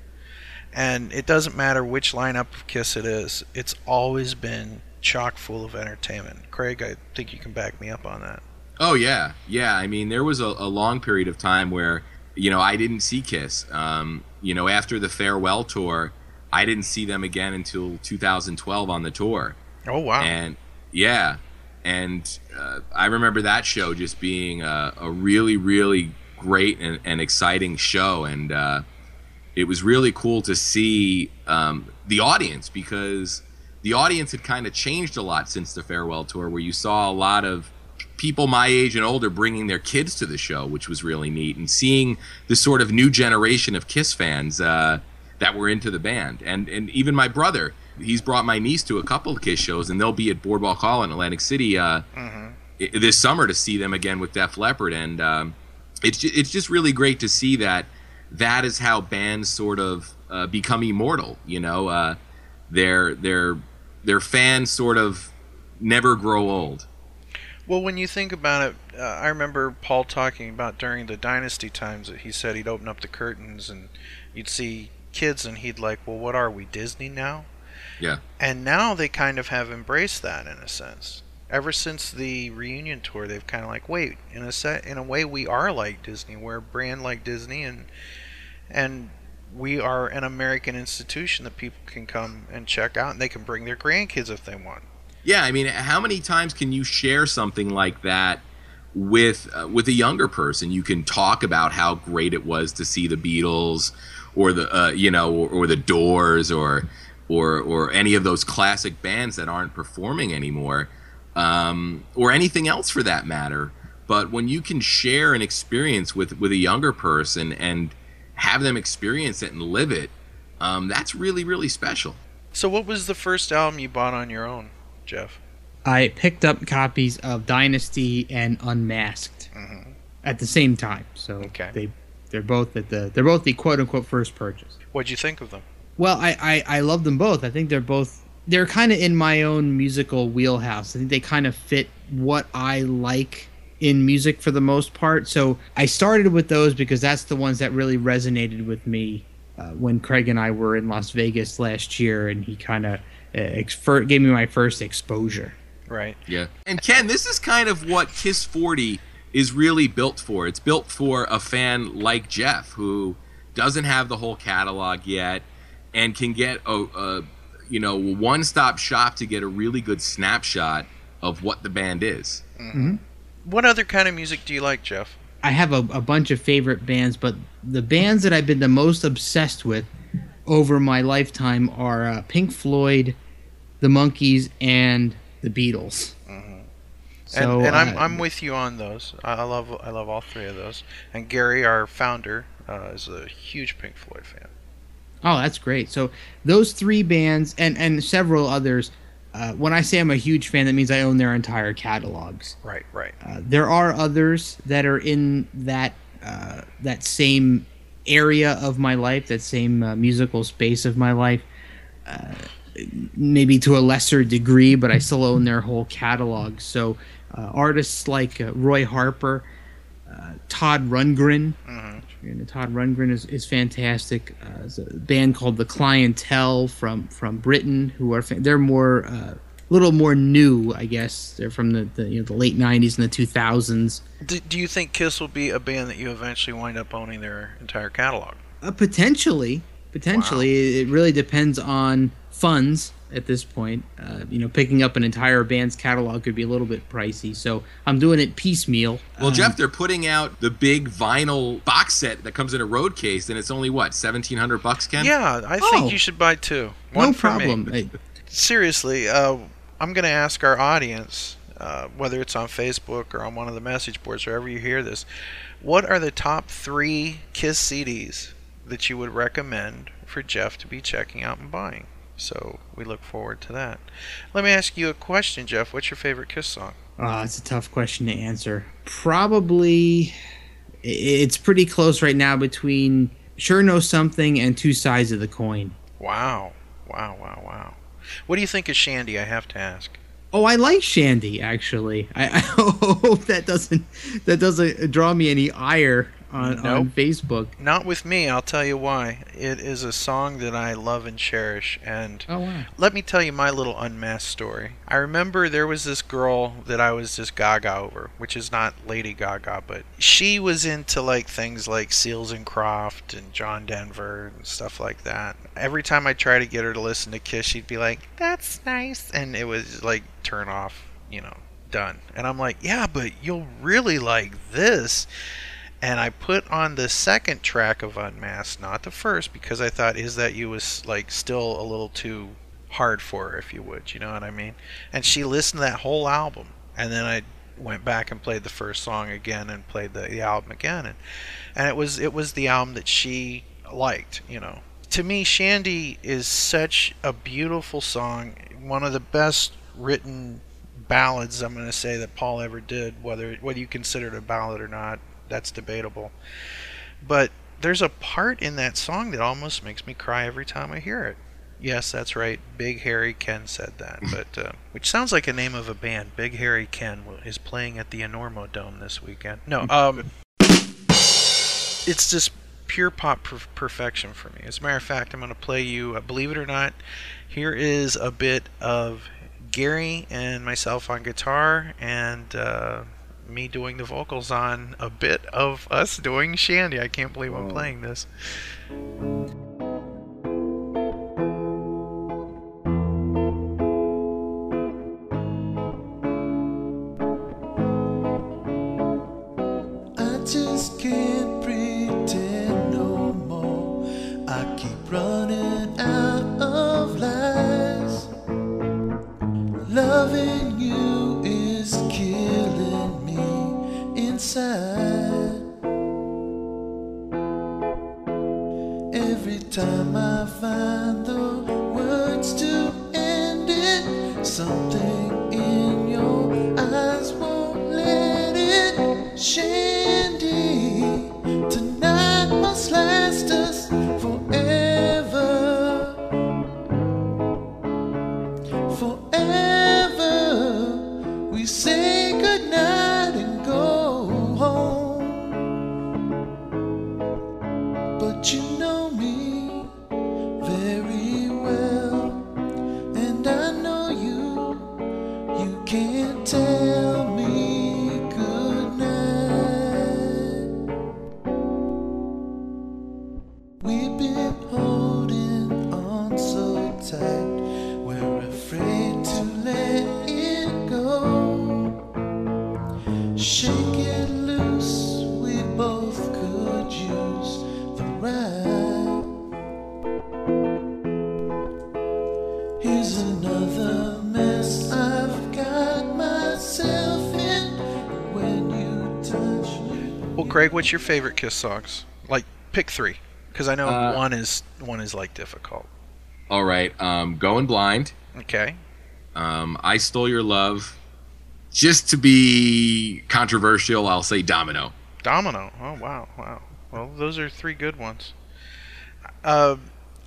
and it doesn't matter which lineup of Kiss it is. It's always been chock full of entertainment. Craig, I think you can back me up on that. Oh yeah, yeah. I mean, there was a, a long period of time where you know I didn't see Kiss. Um, you know, after the farewell tour, I didn't see them again until 2012 on the tour. Oh wow! And yeah, and uh, I remember that show just being a, a really, really great and, and exciting show, and uh, it was really cool to see um, the audience because the audience had kind of changed a lot since the farewell tour, where you saw a lot of people my age and older bringing their kids to the show, which was really neat, and seeing this sort of new generation of Kiss fans uh, that were into the band, and and even my brother, he's brought my niece to a couple of Kiss shows, and they'll be at Boardwalk Hall in Atlantic City uh, i- this summer to see them again with Def Leppard, and um, it's it's just really great to see that that is how bands sort of uh, become immortal. You know, uh, their their their fans sort of never grow old. Well, when you think about it, uh, I remember Paul talking about during the Dynasty times that he said he'd open up the curtains and you'd see kids, and he'd like, "Well, what are we, Disney now?" Yeah. And now they kind of have embraced that in a sense. Ever since the reunion tour, they've kind of like, wait, in a set, in a way, we are like Disney. We're a brand like Disney, and and we are an American institution that people can come and check out, and they can bring their grandkids if they want. Yeah, I mean, how many times can you share something like that with uh, with a younger person? You can talk about how great it was to see the Beatles, or the uh, you know, or, or the Doors, or or or any of those classic bands that aren't performing anymore, um, or anything else for that matter. But when you can share an experience with with a younger person and have them experience it and live it, um, that's really really special. So, what was the first album you bought on your own, Jeff? I picked up copies of Dynasty and Unmasked at the same time, so Okay. they they're both at the they're both the quote unquote first purchase. What'd you think of them? Well, I I, I love them both. I think they're both they're kind of in my own musical wheelhouse. I think they kind of fit what I like in music for the most part. So I started with those because that's the ones that really resonated with me uh, when Craig and I were in Las Vegas last year, and he kind of ex- gave me my first exposure. Right. Yeah. And Ken, this is kind of what Kiss 40 is really built for. It's built for a fan like Jeff who doesn't have the whole catalog yet and can get a, a you know one-stop shop to get a really good snapshot of what the band is. What other kind of music do you like, Jeff? I have a, a bunch of favorite bands, but the bands that I've been the most obsessed with over my lifetime are uh, Pink Floyd, the Monkees, and the Beatles. So, and and I'm, uh, I'm with you on those. I I love I love all three of those. And Gary, our founder, uh, is a huge Pink Floyd fan. Oh, that's great. So those three bands and and several others. Uh, when I say I'm a huge fan, that means I own their entire catalogs. Right, right. Uh, there are others that are in that uh, that same area of my life, that same uh, musical space of my life. Uh, maybe to a lesser degree, but I still own their whole catalog. So uh, artists like uh, Roy Harper, uh, Todd Rundgren. And Todd Rundgren is, is fantastic. Uh, there's a band called The Clientele from from Britain, who are fa- they're more a little more new, I guess. They're from the, the you know the late '90s and the 2000s. Do, do you think Kiss will be a band that you eventually wind up owning their entire catalog? Uh, potentially, potentially, it really depends on funds at this point. Uh, you know, picking up an entire band's catalog could be a little bit pricey, so I'm doing it piecemeal. Well, Um, Jeff, they're putting out the big vinyl box set that comes in a road case, and it's only what 1,700 bucks, Ken? Yeah, I Oh. think you should buy two. One no for me. problem. [LAUGHS] Hey, seriously, uh, I'm going to ask our audience, uh, whether it's on Facebook or on one of the message boards, wherever you hear this, what are the top three Kiss CDs that you would recommend for Jeff to be checking out and buying? So we look forward to that. Let me ask you a question, Jeff. What's your favorite Kiss song? Ah, it's a tough question to answer. Probably, it's pretty close right now between "Sure Know Something" and "Two Sides of the Coin." Wow, wow, wow, wow. What do you think of Shandi? I have to ask. Oh, I like Shandi actually. I, [LAUGHS] I hope that doesn't that doesn't draw me any ire on, on Nope. Facebook. Not with me. I'll tell you why. It is a song that I love and cherish, and Oh wow. Let me tell you my little unmasked story. I remember there was this girl that I was just gaga over, which is not Lady Gaga, but she was into like things like Seals and Croft and John Denver and stuff like that. Every time I try to get her to listen to Kiss, she'd be like, "That's nice," and it was like turn off, you know, done. And I'm like, "Yeah, but you'll really like this." And I put on the second track of Unmasked, not the first, because I thought "Is That You" was like still a little too hard for her, if you would, you know what I mean? And she listened to that whole album, and then I went back and played the first song again and played the, the album again, and and it was it was the album that she liked, you know. To me, Shandi is such a beautiful song, one of the best written ballads I'm going to say that Paul ever did. Whether whether you consider it a ballad or not, that's debatable. But there's a part in that song that almost makes me cry every time I hear it. Yes, that's right. Big Harry Ken said that, [LAUGHS] but uh, which sounds like a name of a band. Big Harry Ken is playing at the Enormo Dome this weekend. No, [LAUGHS] um, it's just pure pop per- perfection for me. As a matter of fact, I'm going to play you, uh, believe it or not, here is a bit of Gary and myself on guitar and uh, me doing the vocals on a bit of us doing Shandi. I can't believe I'm oh. playing this. Time I find the words to end it, something in your eyes won't let it. Shandi, Here's another mess I've got myself in. Well, Craig, what's your favorite Kiss songs? Like, pick three, because I know uh, one is one is like difficult. All right, um, going blind. Okay. Um, I stole your love. Just to be controversial, I'll say Domino. Domino. Oh wow, wow. Well, those are three good ones. Uh,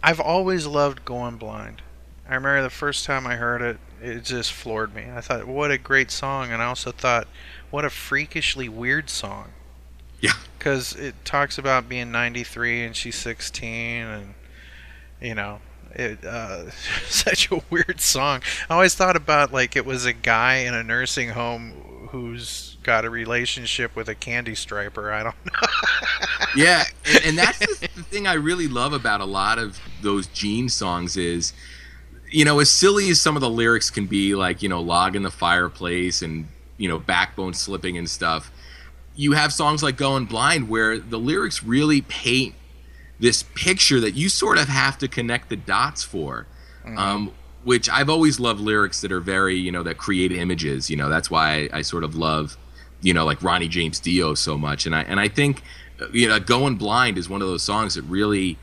I've always loved Going Blind. I remember the first time I heard it, it just floored me. I thought, what a great song, and I also thought, what a freakishly weird song. Yeah. Because it talks about being 93 and she's 16, and you know, it uh, [LAUGHS] such a weird song. I always thought about like it was a guy in a nursing home who's got a relationship with a candy striper. I don't know. [LAUGHS] yeah, and, and that's the, the thing I really love about a lot of those Gene songs is, you know, as silly as some of the lyrics can be, like you know, log in the fireplace and you know, backbone slipping and stuff. You have songs like Going Blind where the lyrics really paint this picture that you sort of have to connect the dots for. Um, which I've always loved lyrics that are very, you know, that create images. You know, that's why I, I sort of love, you know, like Ronnie James Dio so much. And I and I think, you know, Going Blind is one of those songs that really,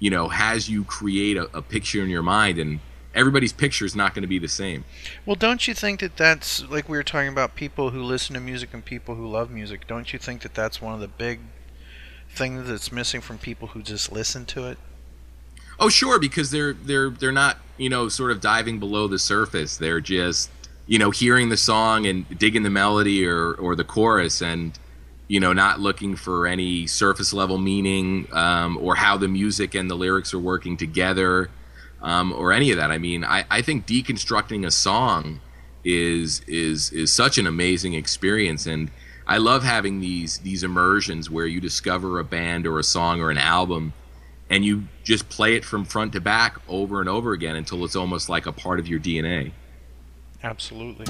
you know, has you create a, a picture in your mind, and everybody's picture is not going to be the same. Well, don't you think that that's like we were talking about people who listen to music and people who love music? Don't you think that that's one of the big things that's missing from people who just listen to it? Oh, sure, because they're they're they're not you know sort of diving below the surface. They're just you know hearing the song and digging the melody or or the chorus and you know not looking for any surface level meaning um, or how the music and the lyrics are working together um, or any of that. I mean, I, I think deconstructing a song is is is such an amazing experience and I love having these these immersions where you discover a band or a song or an album and you just play it from front to back over and over again until it's almost like a part of your DNA. Absolutely.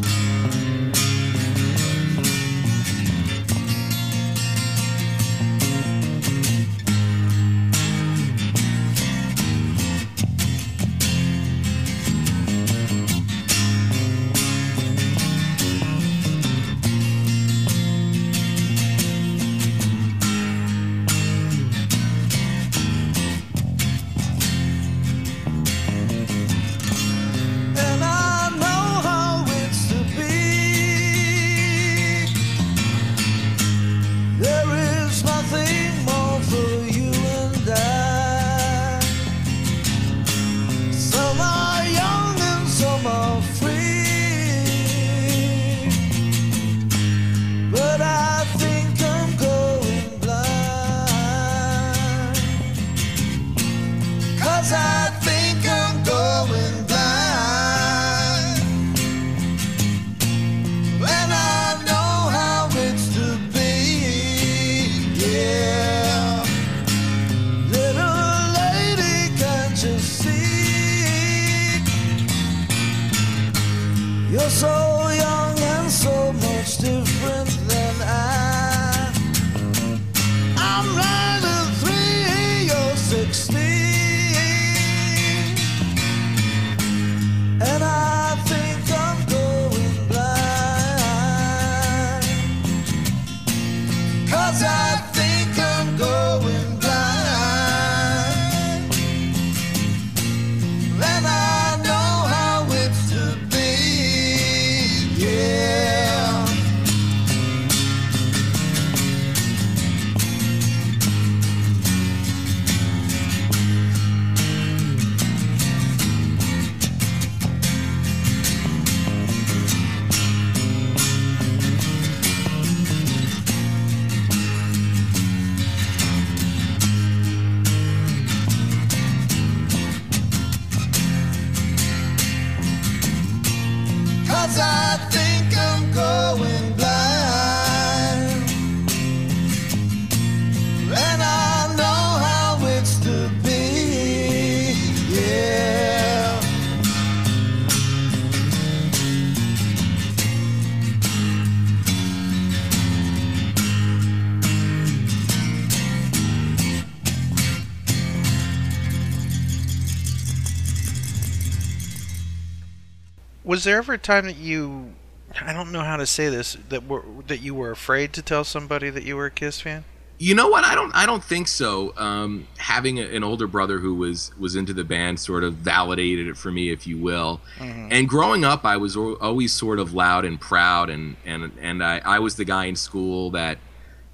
Was there ever a time that you I don't know how to say this that were that you were afraid to tell somebody that you were a Kiss fan? You know what? I don't. I don't think so. Um, having a, an older brother who was was into the band sort of validated it for me, if you will. And growing up, I was always sort of loud and proud, and and and I, I was the guy in school that,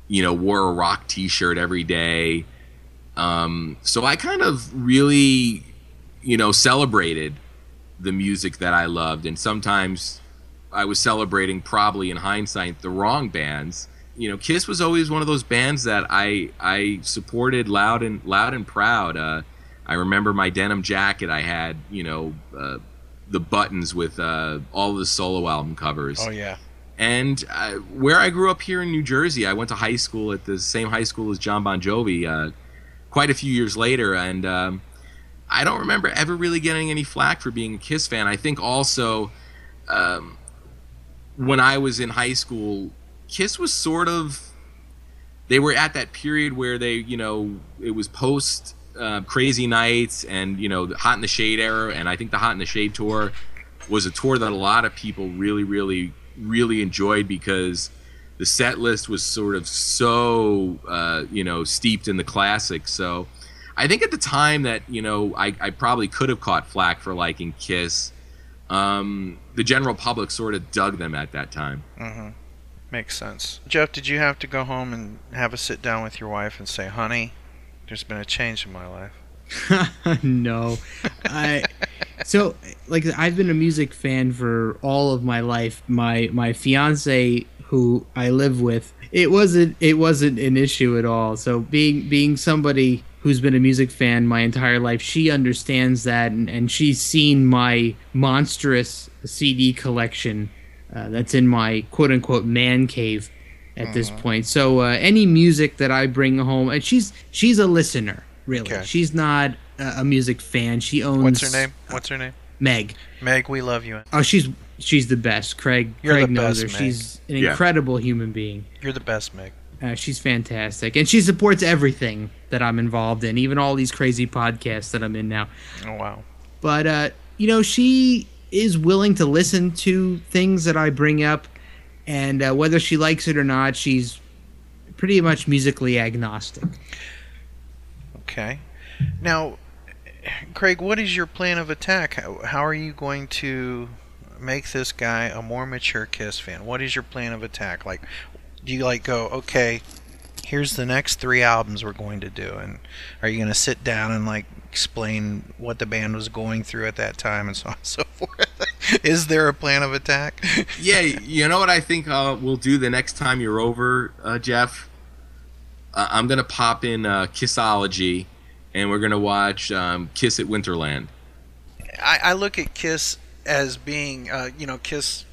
you know, wore a rock T-shirt every day. Um, so I kind of really, you know, celebrated the music that I loved, and sometimes I was celebrating, probably in hindsight, the wrong bands. You know, Kiss was always one of those bands that I I supported loud and loud and proud. Uh, I remember my denim jacket. I had you know uh, the buttons with uh, all the solo album covers. Oh yeah. And uh, where I grew up here in New Jersey, I went to high school at the same high school as John Bon Jovi. Uh, quite a few years later, and um, I don't remember ever really getting any flack for being a Kiss fan. I think also um, when I was in high school, Kiss was sort of they were at that period where they, you know, it was post uh, Crazy Nights and you know the Hot in the Shade era, and I think the Hot in the Shade tour was a tour that a lot of people really, really, really enjoyed because the set list was sort of so uh, you know steeped in the classics. So I think at the time that you know I, I probably could have caught flack for liking Kiss. Um, the general public sort of dug them at that time. Mm-hmm. Makes sense. Jeff, did you have to go home and have a sit down with your wife and say, "Honey, there's been a change in my life"? [LAUGHS] no, I. So, like, I've been a music fan for all of my life. My my fiance, who I live with, it wasn't it wasn't an issue at all. So, being being somebody who's been a music fan my entire life, she understands that, and, and she's seen my monstrous CD collection uh, that's in my quote unquote man cave at this point. So, uh, any music that I bring home, and she's she's a listener. Really, Okay. she's not a, a music fan. She owns. What's her name? What's her name? Meg. Meg, we love you. Oh, she's she's the best. Craig. You're Craig the knows best, her. Meg. She's an Yeah. incredible human being. You're the best, Meg. Uh, she's fantastic, and she supports everything that I'm involved in, even all these crazy podcasts that I'm in now. Oh wow. But uh, you know, she is willing to listen to things that I bring up, and uh, whether she likes it or not, she's pretty much musically agnostic. Okay. Now, Craig, what is your plan of attack? How, how are you going to make this guy a more mature Kiss fan? What is your plan of attack? Like, do you like go, okay, here's the next three albums we're going to do, and are you going to sit down and like explain what the band was going through at that time and so on and so [LAUGHS] forth? is there a plan of attack? [LAUGHS] yeah, you know what I think uh, we'll do the next time you're over, uh, Jeff. Uh, I'm gonna pop in uh, Kissology, and we're gonna watch um, Kiss at Winterland. I, I look at Kiss as being, uh, you know, Kiss.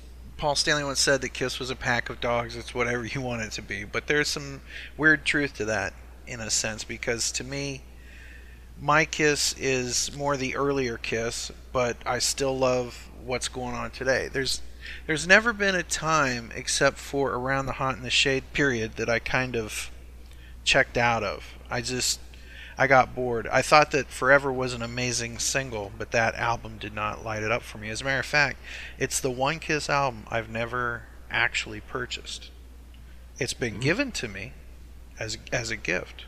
Paul Stanley once said that Kiss was a pack of dogs. It's whatever you want it to be. But there's some weird truth to that, in a sense, because to me, my Kiss is more the earlier Kiss, but I still love what's going on today. There's there's never been a time except for around the Hot in the Shade period that I kind of checked out of. I just I got bored. I thought that Forever was an amazing single, but that album did not light it up for me. As a matter of fact, it's the one Kiss album I've never actually purchased. It's been hmm. given to me as as a gift.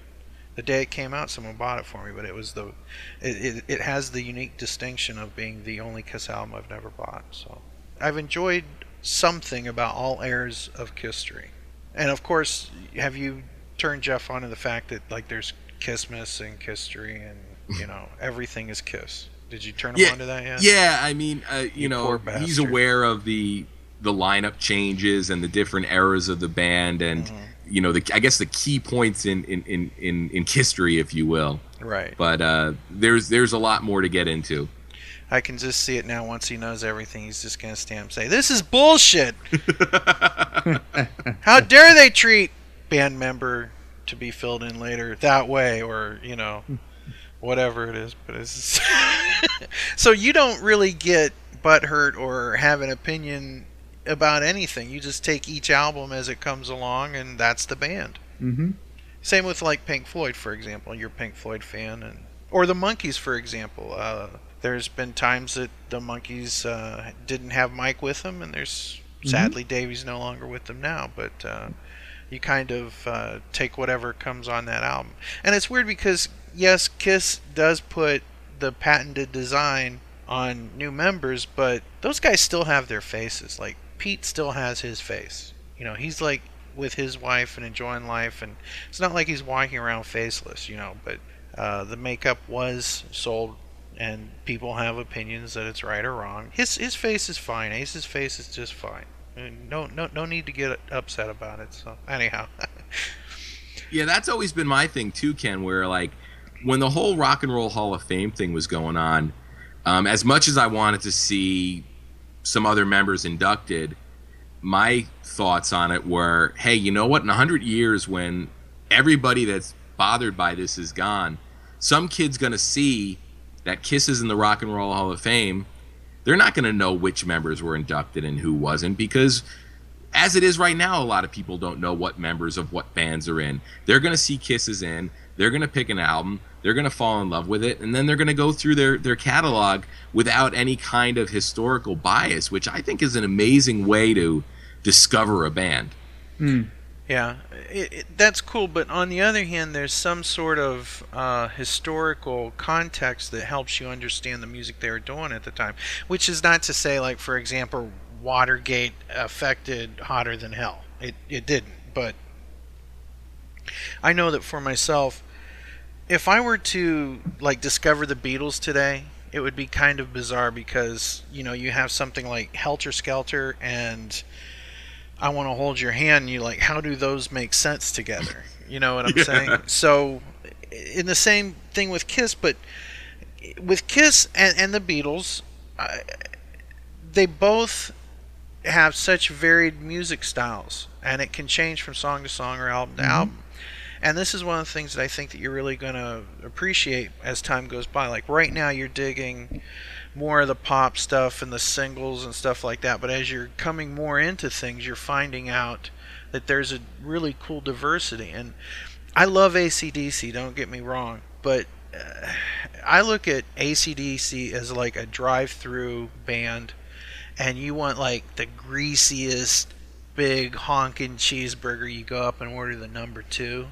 The day it came out, someone bought it for me, but it was the it, it, it has the unique distinction of being the only Kiss album I've never bought. So I've enjoyed something about all eras of Kisstory. And of course, have you turned Jeff on to the fact that like there's Kissmas and Kisstory and you [LAUGHS] know everything is Kiss? Did you turn him Yeah, on to that yet? Yeah, I mean, uh, you, You know, he's aware of the the lineup changes and the different eras of the band, and Mm-hmm. you know, the I guess the key points in in in in, in history, if you will. Right. But uh, there's there's a lot more to get into. I can just see it now. Once he knows everything, he's just gonna stand up and say, "This is bullshit." [LAUGHS] How dare they treat band member to be filled in later that way, or you know, whatever it is. But it's [LAUGHS] so you don't really get butthurt or have an opinion about anything. You just take each album as it comes along, and that's the band. Mm-hmm. Same with like Pink Floyd, for example. You're a Pink Floyd fan, and or the Monkees, for example. Uh, there's been times that the Monkees uh, didn't have Mike with them, and there's sadly Davy's no longer with them now. But uh, you kind of uh, take whatever comes on that album. And it's weird because yes, Kiss does put the patented design on new members, but those guys still have their faces. Like Pete still has his face. You know, he's like with his wife and enjoying life, and it's not like he's walking around faceless. You know, but uh, the makeup was sold, and people have opinions that it's right or wrong. His his face is fine. Ace's face is just fine. No no no need to get upset about it. So anyhow. [LAUGHS] yeah, that's always been my thing too, Ken. Where like when the whole Rock and Roll Hall of Fame thing was going on, um, as much as I wanted to see some other members inducted, my thoughts on it were, hey, you know what? In hundred years, when everybody that's bothered by this is gone, some kid's gonna see that Kiss is in the Rock and Roll Hall of Fame. They're not gonna know which members were inducted and who wasn't because as it is right now, a lot of people don't know what members of what bands are in. They're going to see Kisses in. They're going to pick an album. They're going to fall in love with it, and then they're going to go through their their catalog without any kind of historical bias, which I think is an amazing way to discover a band. Mm. Yeah, it, it, that's cool. But on the other hand, there's some sort of uh, historical context that helps you understand the music they were doing at the time. Which is not to say, like for example, Watergate affected Hotter Than Hell. It it didn't, but I know that for myself, if I were to like discover the Beatles today, it would be kind of bizarre because you know you have something like Helter Skelter and I want to hold your hand. And you like, how do those make sense together? You know what I'm [LAUGHS] yeah. saying? So, in the same thing with Kiss, but with Kiss and, and the Beatles, I, they both have such varied music styles, and it can change from song to song or album to mm-hmm. album. And this is one of the things that I think that you're really going to appreciate as time goes by. Like right now, you're digging more of the pop stuff and the singles and stuff like that. But as you're coming more into things, you're finding out that there's a really cool diversity. And I love ACDC, don't get me wrong, but uh, I look at ACDC as like a drive through band, and you want like the greasiest, big honking cheeseburger, you go up and order the number two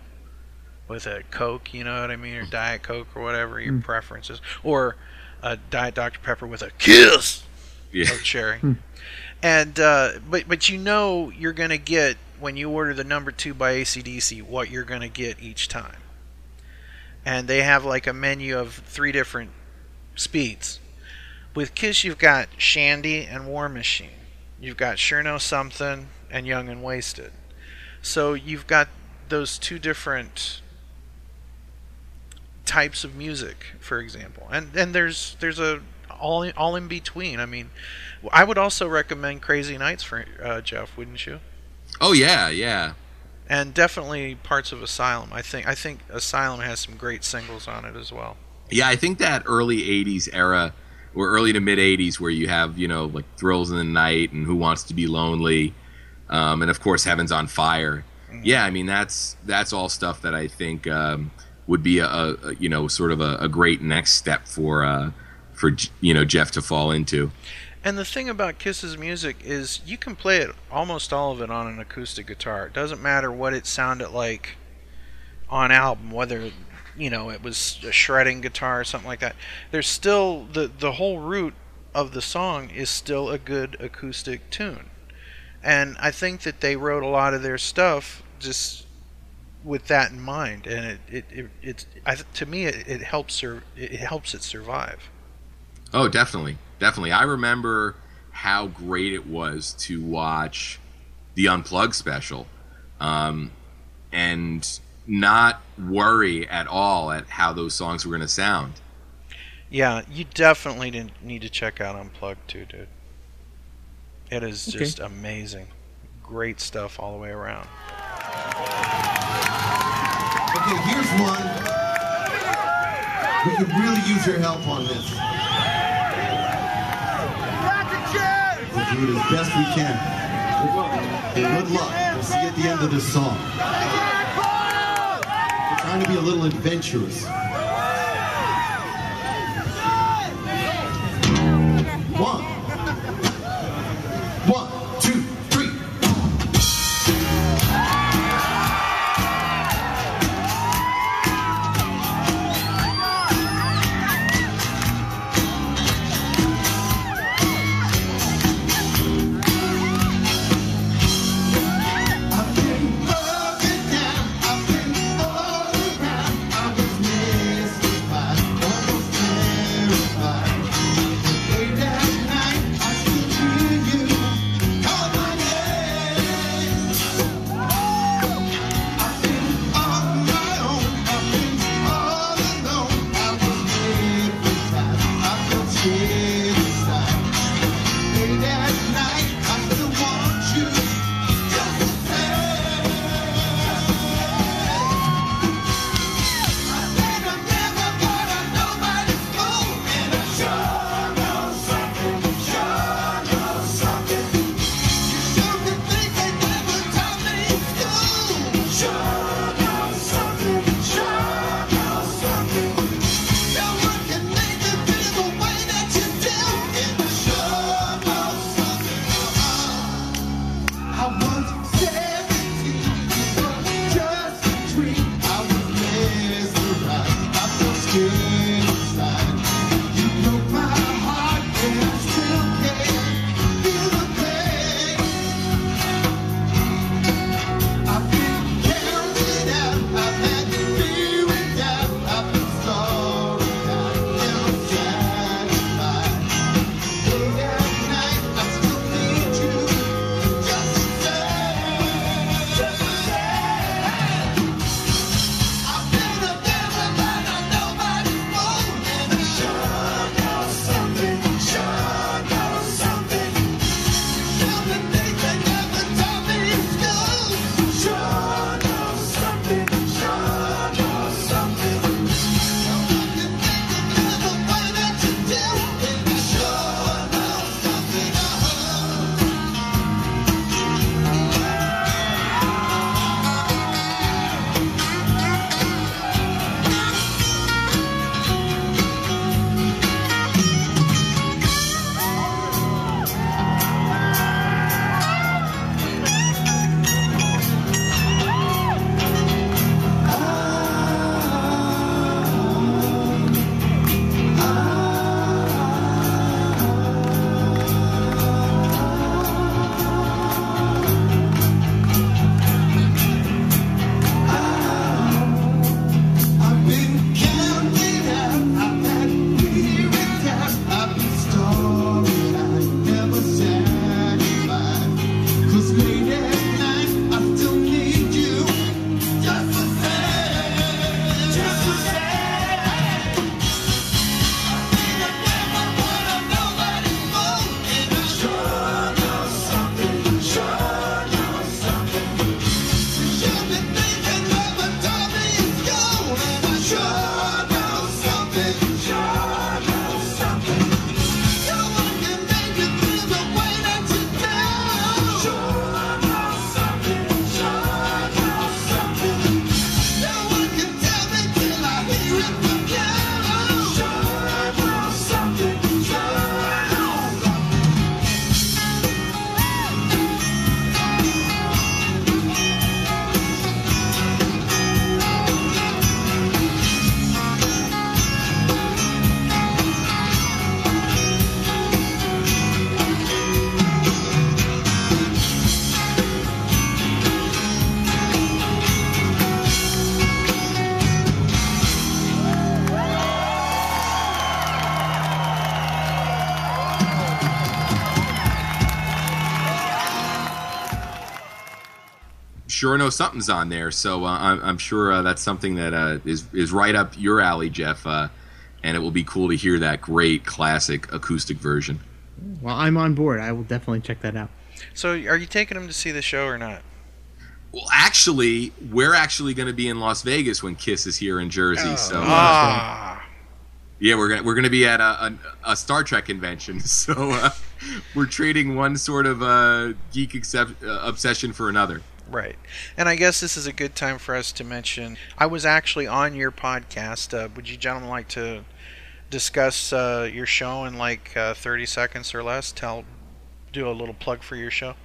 with a Coke, you know what I mean, or Diet Coke or whatever your mm. preference is, or a Diet Dr Pepper with a kiss yeah. of cherry. Hmm. and uh, but but you know you're gonna get when you order the number two by ACDC what you're gonna get each time. And they have like a menu of three different speeds. With Kiss, you've got Shandi and War Machine. You've got Sure Know Something and Young and Wasted. So you've got those two different types of music, for example, and and there's there's a all all in between. I mean, I would also recommend Crazy Nights for uh, Jeff, wouldn't you? Oh yeah, yeah. And definitely parts of Asylum. I think I think Asylum has some great singles on it as well. Yeah, I think that early '80s era, or early to mid '80s, where you have you know like Thrills in the Night and Who Wants to Be Lonely, um, and of course Heaven's on Fire. Mm-hmm. Yeah, I mean that's that's all stuff that I think um, would be a, a, you know sort of a, a great next step for uh, for you know Jeff to fall into. And the thing about Kiss's music is you can play it almost all of it on an acoustic guitar. It doesn't matter what it sounded like on album, whether you know it was a shredding guitar or something like that. There's still the the whole root of the song is still a good acoustic tune. And I think that they wrote a lot of their stuff just with that in mind, and it it, it it's I, to me it, it helps sur- it helps it survive. Oh, definitely, definitely. I remember how great it was to watch the Unplugged special, um, and not worry at all at how those songs were going to sound. Yeah, you definitely didn't need to check out Unplugged too, dude. It is okay. just amazing. Great stuff all the way around. Okay, here's one. We could really use your help on this. We'll do it as best we can. Good luck. We'll see you at the end of this song. We're trying to be a little adventurous. Sure know something's on there, so uh, I'm, I'm sure uh, that's something that uh, is is right up your alley, Jeff. Uh, and it will be cool to hear that great classic acoustic version. Well, I'm on board. I will definitely check that out. So, are you taking him to see the show or not? Well, actually, we're actually going to be in Las Vegas when Kiss is here in Jersey. so uh, Ah, yeah, we're gonna we're gonna be at a, a, a Star Trek convention. [LAUGHS] So uh, we're trading one sort of uh, geek accept, uh, obsession for another. Right. And I guess this is a good time for us to mention. I was actually on your podcast. Uh, would you gentlemen like to discuss uh, your show in like uh, 30 seconds or less? Tell, do a little plug for your show.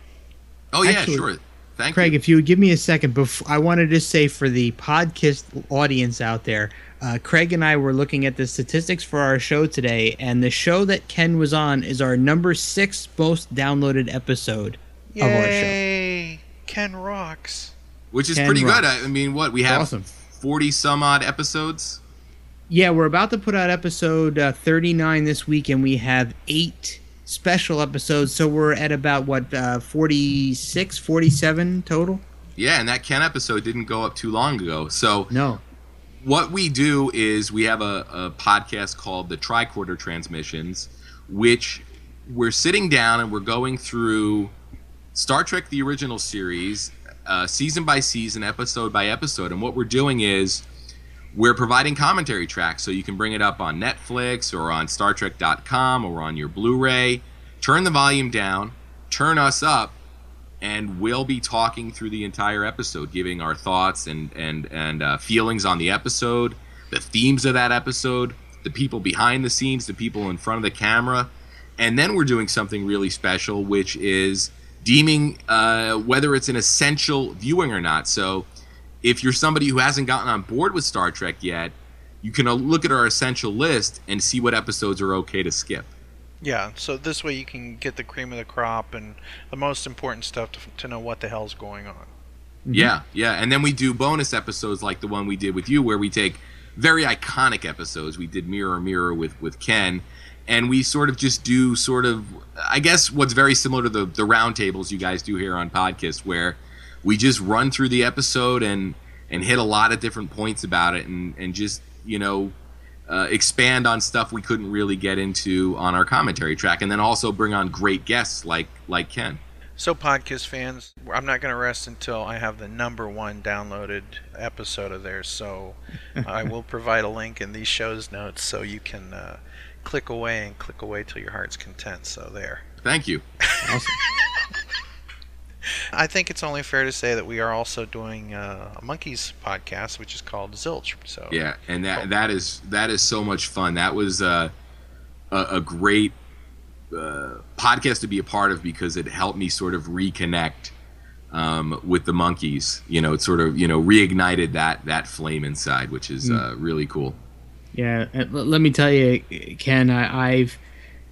Oh yeah, Actually, sure. Thank you. Craig, you. if you would give me a second, before I wanted to say for the podcast audience out there, uh, Craig and I were looking at the statistics for our show today, and the show that Ken was on is our number six most downloaded episode of our show. Yay! Ken rocks. Which is Ken pretty good. I I mean, what we have Awesome. forty some odd episodes. Yeah, we're about to put out episode uh, 39 this week, and we have eight special episodes. So we're at about, what, uh, 46, 47 total? Yeah, and that Ken episode didn't go up too long ago. So No. what we do is we have a, a podcast called the Tricorder Transmissions, which we're sitting down and we're going through Star Trek the original series, uh, season by season, episode by episode, and what we're doing is we're providing commentary tracks so you can bring it up on Netflix or on StarTrek.com or on your Blu-ray. Turn the volume down, turn us up, and we'll be talking through the entire episode, giving our thoughts and and and uh, feelings on the episode, the themes of that episode, the people behind the scenes, the people in front of the camera, and then we're doing something really special, which is deeming uh, whether it's an essential viewing or not. So, if you're somebody who hasn't gotten on board with Star Trek yet, you can uh, look at our essential list and see what episodes are okay to skip. Yeah, so this way you can get the cream of the crop and the most important stuff to, to know what the hell's going on. Yeah, yeah. And then we do bonus episodes like the one we did with you, where we take very iconic episodes. We did Mirror Mirror with with Ken, and we sort of just do sort of, I guess, what's very similar to the the roundtables you guys do here on podcast, where we just run through the episode and and hit a lot of different points about it, and and just you know. Uh, expand on stuff we couldn't really get into on our commentary track, and then also bring on great guests like like Ken. So, podcast fans, I'm not going to rest until I have the number one downloaded episode of theirs. So, [LAUGHS] I will provide a link in these shows notes so you can uh, click away and click away till your heart's content. So, there. Thank you. [LAUGHS] I think it's only fair to say that we are also doing uh, a Monkees podcast, which is called Zilch. So, Yeah, and that that is that is so much fun. That was uh, a a great uh, podcast to be a part of because it helped me sort of reconnect um, with the Monkees. You know, it sort of you know reignited that that flame inside, which is uh, really cool. Yeah, let me tell you, Ken, I, I've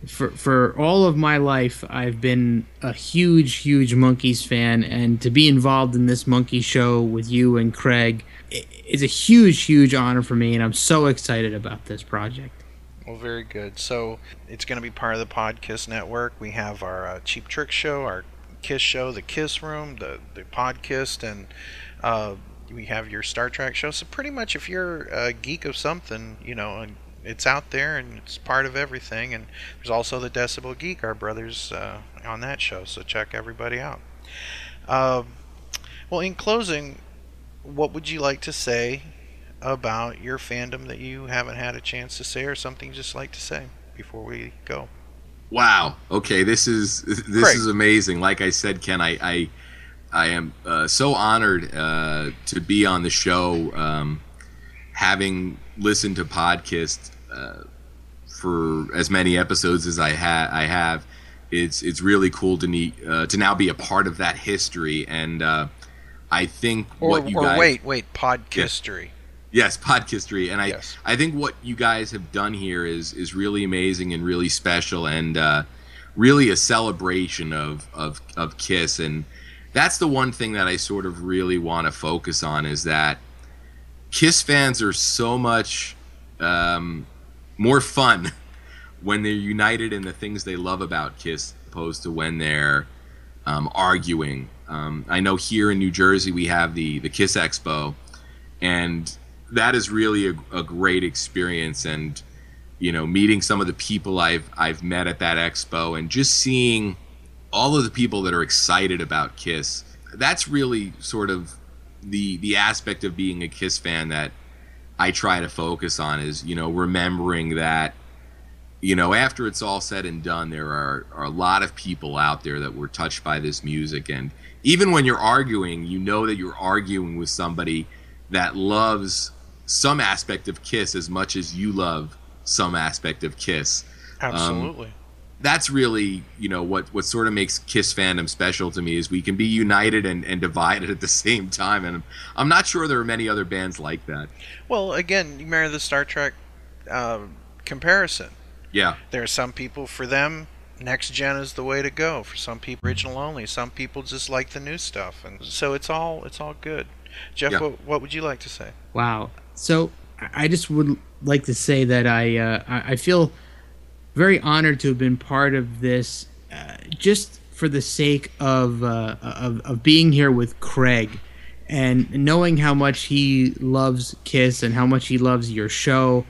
for for all of my life, I've been a huge, huge Monkees fan, and to be involved in this monkey show with you and Craig is a huge, huge honor for me, and I'm so excited about this project. Well, very good. So it's going to be part of the podcast network. We have our uh, Cheap Trick show, our Kiss show, the Kiss Room, the the podcast, and uh, we have your Star Trek show. So pretty much, if you're a geek of something, you know, and it's out there and it's part of everything. And there's also the Decibel Geek, our brothers uh, on that show. So check everybody out. Uh, well, in closing, what would you like to say about your fandom that you haven't had a chance to say, or something you just like to say before we go? Wow. Okay, this is this Great. is amazing. Like I said, Ken, I I, I am uh, so honored uh, to be on the show. Um, having listened to podcast uh, for as many episodes as I ha- I have, it's it's really cool to need uh, to now be a part of that history. And uh, I think Or, what you or guys wait, wait, podhistory. Yes, podcast and I Yes. I think what you guys have done here is is really amazing and really special and uh, really a celebration of of of Kiss and that's the one thing that I sort of really want to focus on is that Kiss fans are so much um, more fun [LAUGHS] when they're united in the things they love about Kiss opposed to when they're um, arguing. Um, I know here in New Jersey we have the the Kiss Expo, and that is really a, a great experience. And you know, meeting some of the people I've I've met at that expo, and just seeing all of the people that are excited about Kiss. That's really sort of the the aspect of being a Kiss fan that I try to focus on is you know remembering that you know after it's all said and done there are, are a lot of people out there that were touched by this music and even when you're arguing you know that you're arguing with somebody that loves some aspect of Kiss as much as you love some aspect of Kiss um, Absolutely. That's really you know what what sort of makes Kiss fandom special to me is we can be united and, and divided at the [LAUGHS] same time, and I'm not sure there are many other bands like that. well, again, you remember the Star Trek uh, comparison. Yeah, There are some people, for them, next gen is the way to go. For some people, original only. Some people just like the new stuff, and so it's all it's all good. Jeff, Yeah. what, what would you like to say? Wow. So I I just would like to say that I uh, I I feel very honored to have been part of this, uh, just for the sake of, uh, of of being here with Craig, and knowing how much he loves Kiss and how much he loves your show,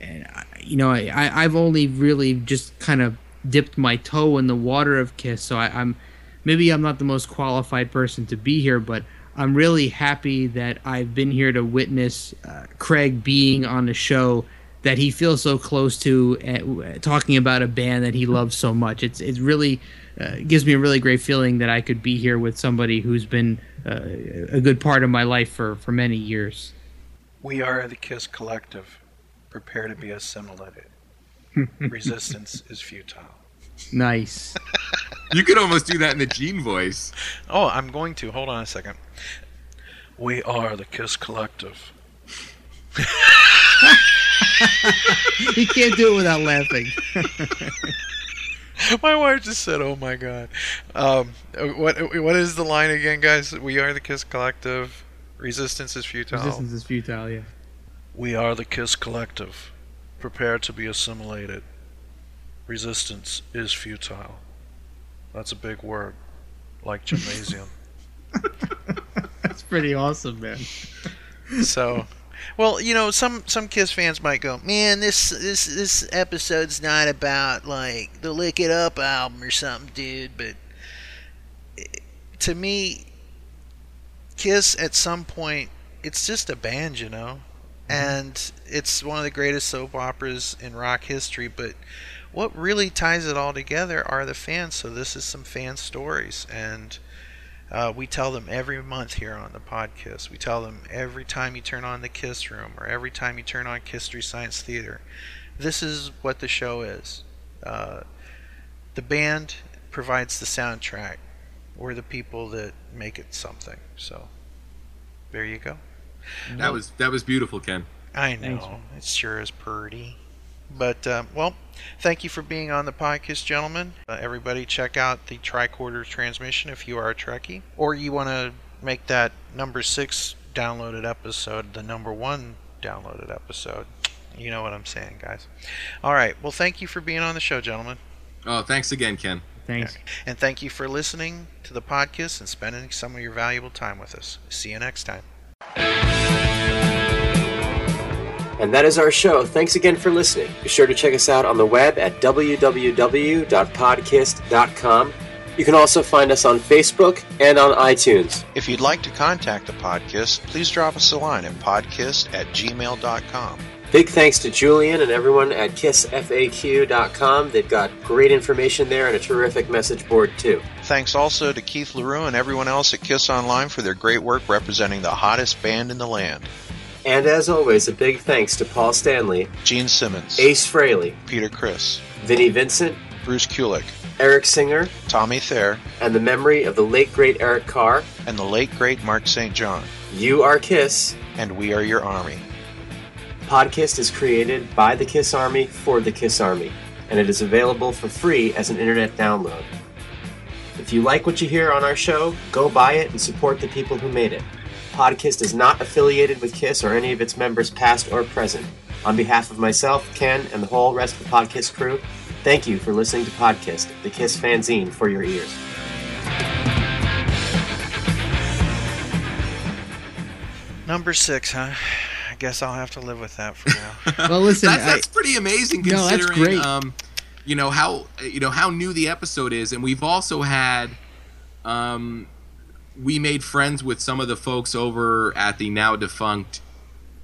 and you know, I, I've only really just kind of dipped my toe in the water of Kiss, so I, I'm maybe I'm not the most qualified person to be here, but I'm really happy that I've been here to witness uh, Craig being on the show that he feels so close to, uh, talking about a band that he loves so much. It's it really uh, gives me a really great feeling that I could be here with somebody who's been uh, a good part of my life for for many years. We are the Kiss Collective. Prepare to be assimilated. [LAUGHS] Resistance is futile. Nice. [LAUGHS] You could almost do that in the Gene voice. Oh, I'm going to. Hold on a second. We are the Kiss Collective. [LAUGHS] he can't do it without laughing. [LAUGHS] My wife just said, "Oh my god." Um, what what is the line again, guys? We are the Kiss Collective. Resistance is futile. Resistance is futile. Yeah. We are the Kiss Collective. Prepare to be assimilated. Resistance is futile. That's a big word, like gymnasium. [LAUGHS] That's pretty awesome, man. so, well, you know, some some Kiss fans might go, "Man, this this this episode's not about like the Lick It Up album or something, dude." But eh, to me, Kiss at some point, it's just a band, you know, and it's one of the greatest soap operas in rock history. But what really ties it all together are the fans. So this is some fan stories, and uh, we tell them every month here on the podcast. We tell them every time you turn on the Kiss Room or every time you turn on History Science Theater. This is what the show is. Uh, the band provides the soundtrack. We're the people that make it something. So there you go. That was that was beautiful, Ken. I Thanks. know. It sure is pretty. But, uh, well, thank you for being on the podcast, gentlemen. Uh, everybody, check out the tricorder transmission if you are a Trekkie. Or you want to make that number six downloaded episode the number one downloaded episode. You know what I'm saying, guys. All right. Well, thank you for being on the show, gentlemen. Oh, thanks again, Ken. Thanks. And thank you for listening to the podcast and spending some of your valuable time with us. See you next time. And that is our show. Thanks again for listening. Be sure to check us out on the web at www.podcast.com. You can also find us on Facebook and on iTunes. If you'd like to contact the podcast, please drop us a line at podcast at gmail.com. Big thanks to Julian and everyone at kissfaq.com. They've got great information there and a terrific message board, too. Thanks also to Keith LaRue and everyone else at Kiss Online for their great work representing the hottest band in the land. And as always, a big thanks to Paul Stanley, Gene Simmons, Ace Frehley, Peter Criss, Vinnie Vincent, Bruce Kulick, Eric Singer, Tommy Thayer, and the memory of the late great Eric Carr. and the late great Mark St. John. You are Kiss. And we are your army. Podcast is created by the Kiss Army for the Kiss Army, and it is available for free as an internet download. If you like what you hear on our show, go buy it and support the people who made it. Podcast is not affiliated with Kiss or any of its members, past or present. On behalf of myself, Ken, and the whole rest of the Podcast crew, thank you for listening to Podcast, the Kiss fanzine for your ears. Number six, huh? I guess I'll have to live with that for now. [LAUGHS] Well, listen, that's, I- pretty amazing No, that's considering great. um you know how you know how new the episode is and we've also had um we made friends with some of the folks over at the now defunct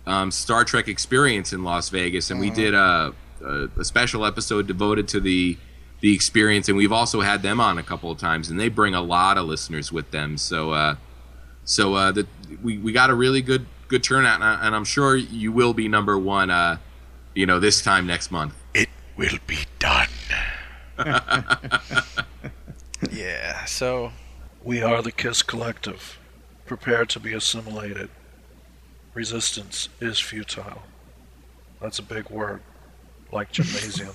um, Star Trek experience in Las Vegas and we did a, a a special episode devoted to the the experience and we've also had them on a couple of times and they bring a lot of listeners with them. So uh so uh the, we we got a really good good turnout and, I, and I'm sure you will be number one uh you know this time next month. It will be done. [LAUGHS] yeah, so we are the Kiss Collective. Prepare to be assimilated. Resistance is futile. That's a big word, like gymnasium. [LAUGHS]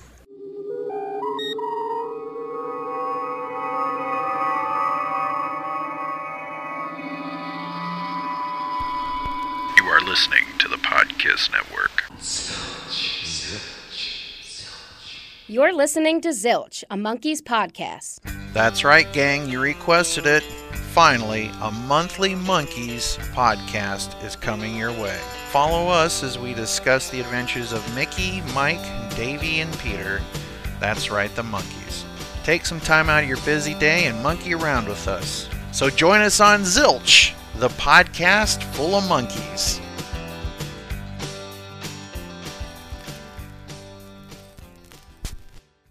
you are listening to the Podcast Network. You're listening to Zilch, a Monkees podcast. That's right, gang. You requested it. finally, a monthly Monkees podcast is coming your way. Follow us as we discuss the adventures of Mickey, Mike, Davy, and Peter. That's right, the Monkees. Take some time out of your busy day and monkey around with us. So join us on Zilch, the podcast full of monkeys.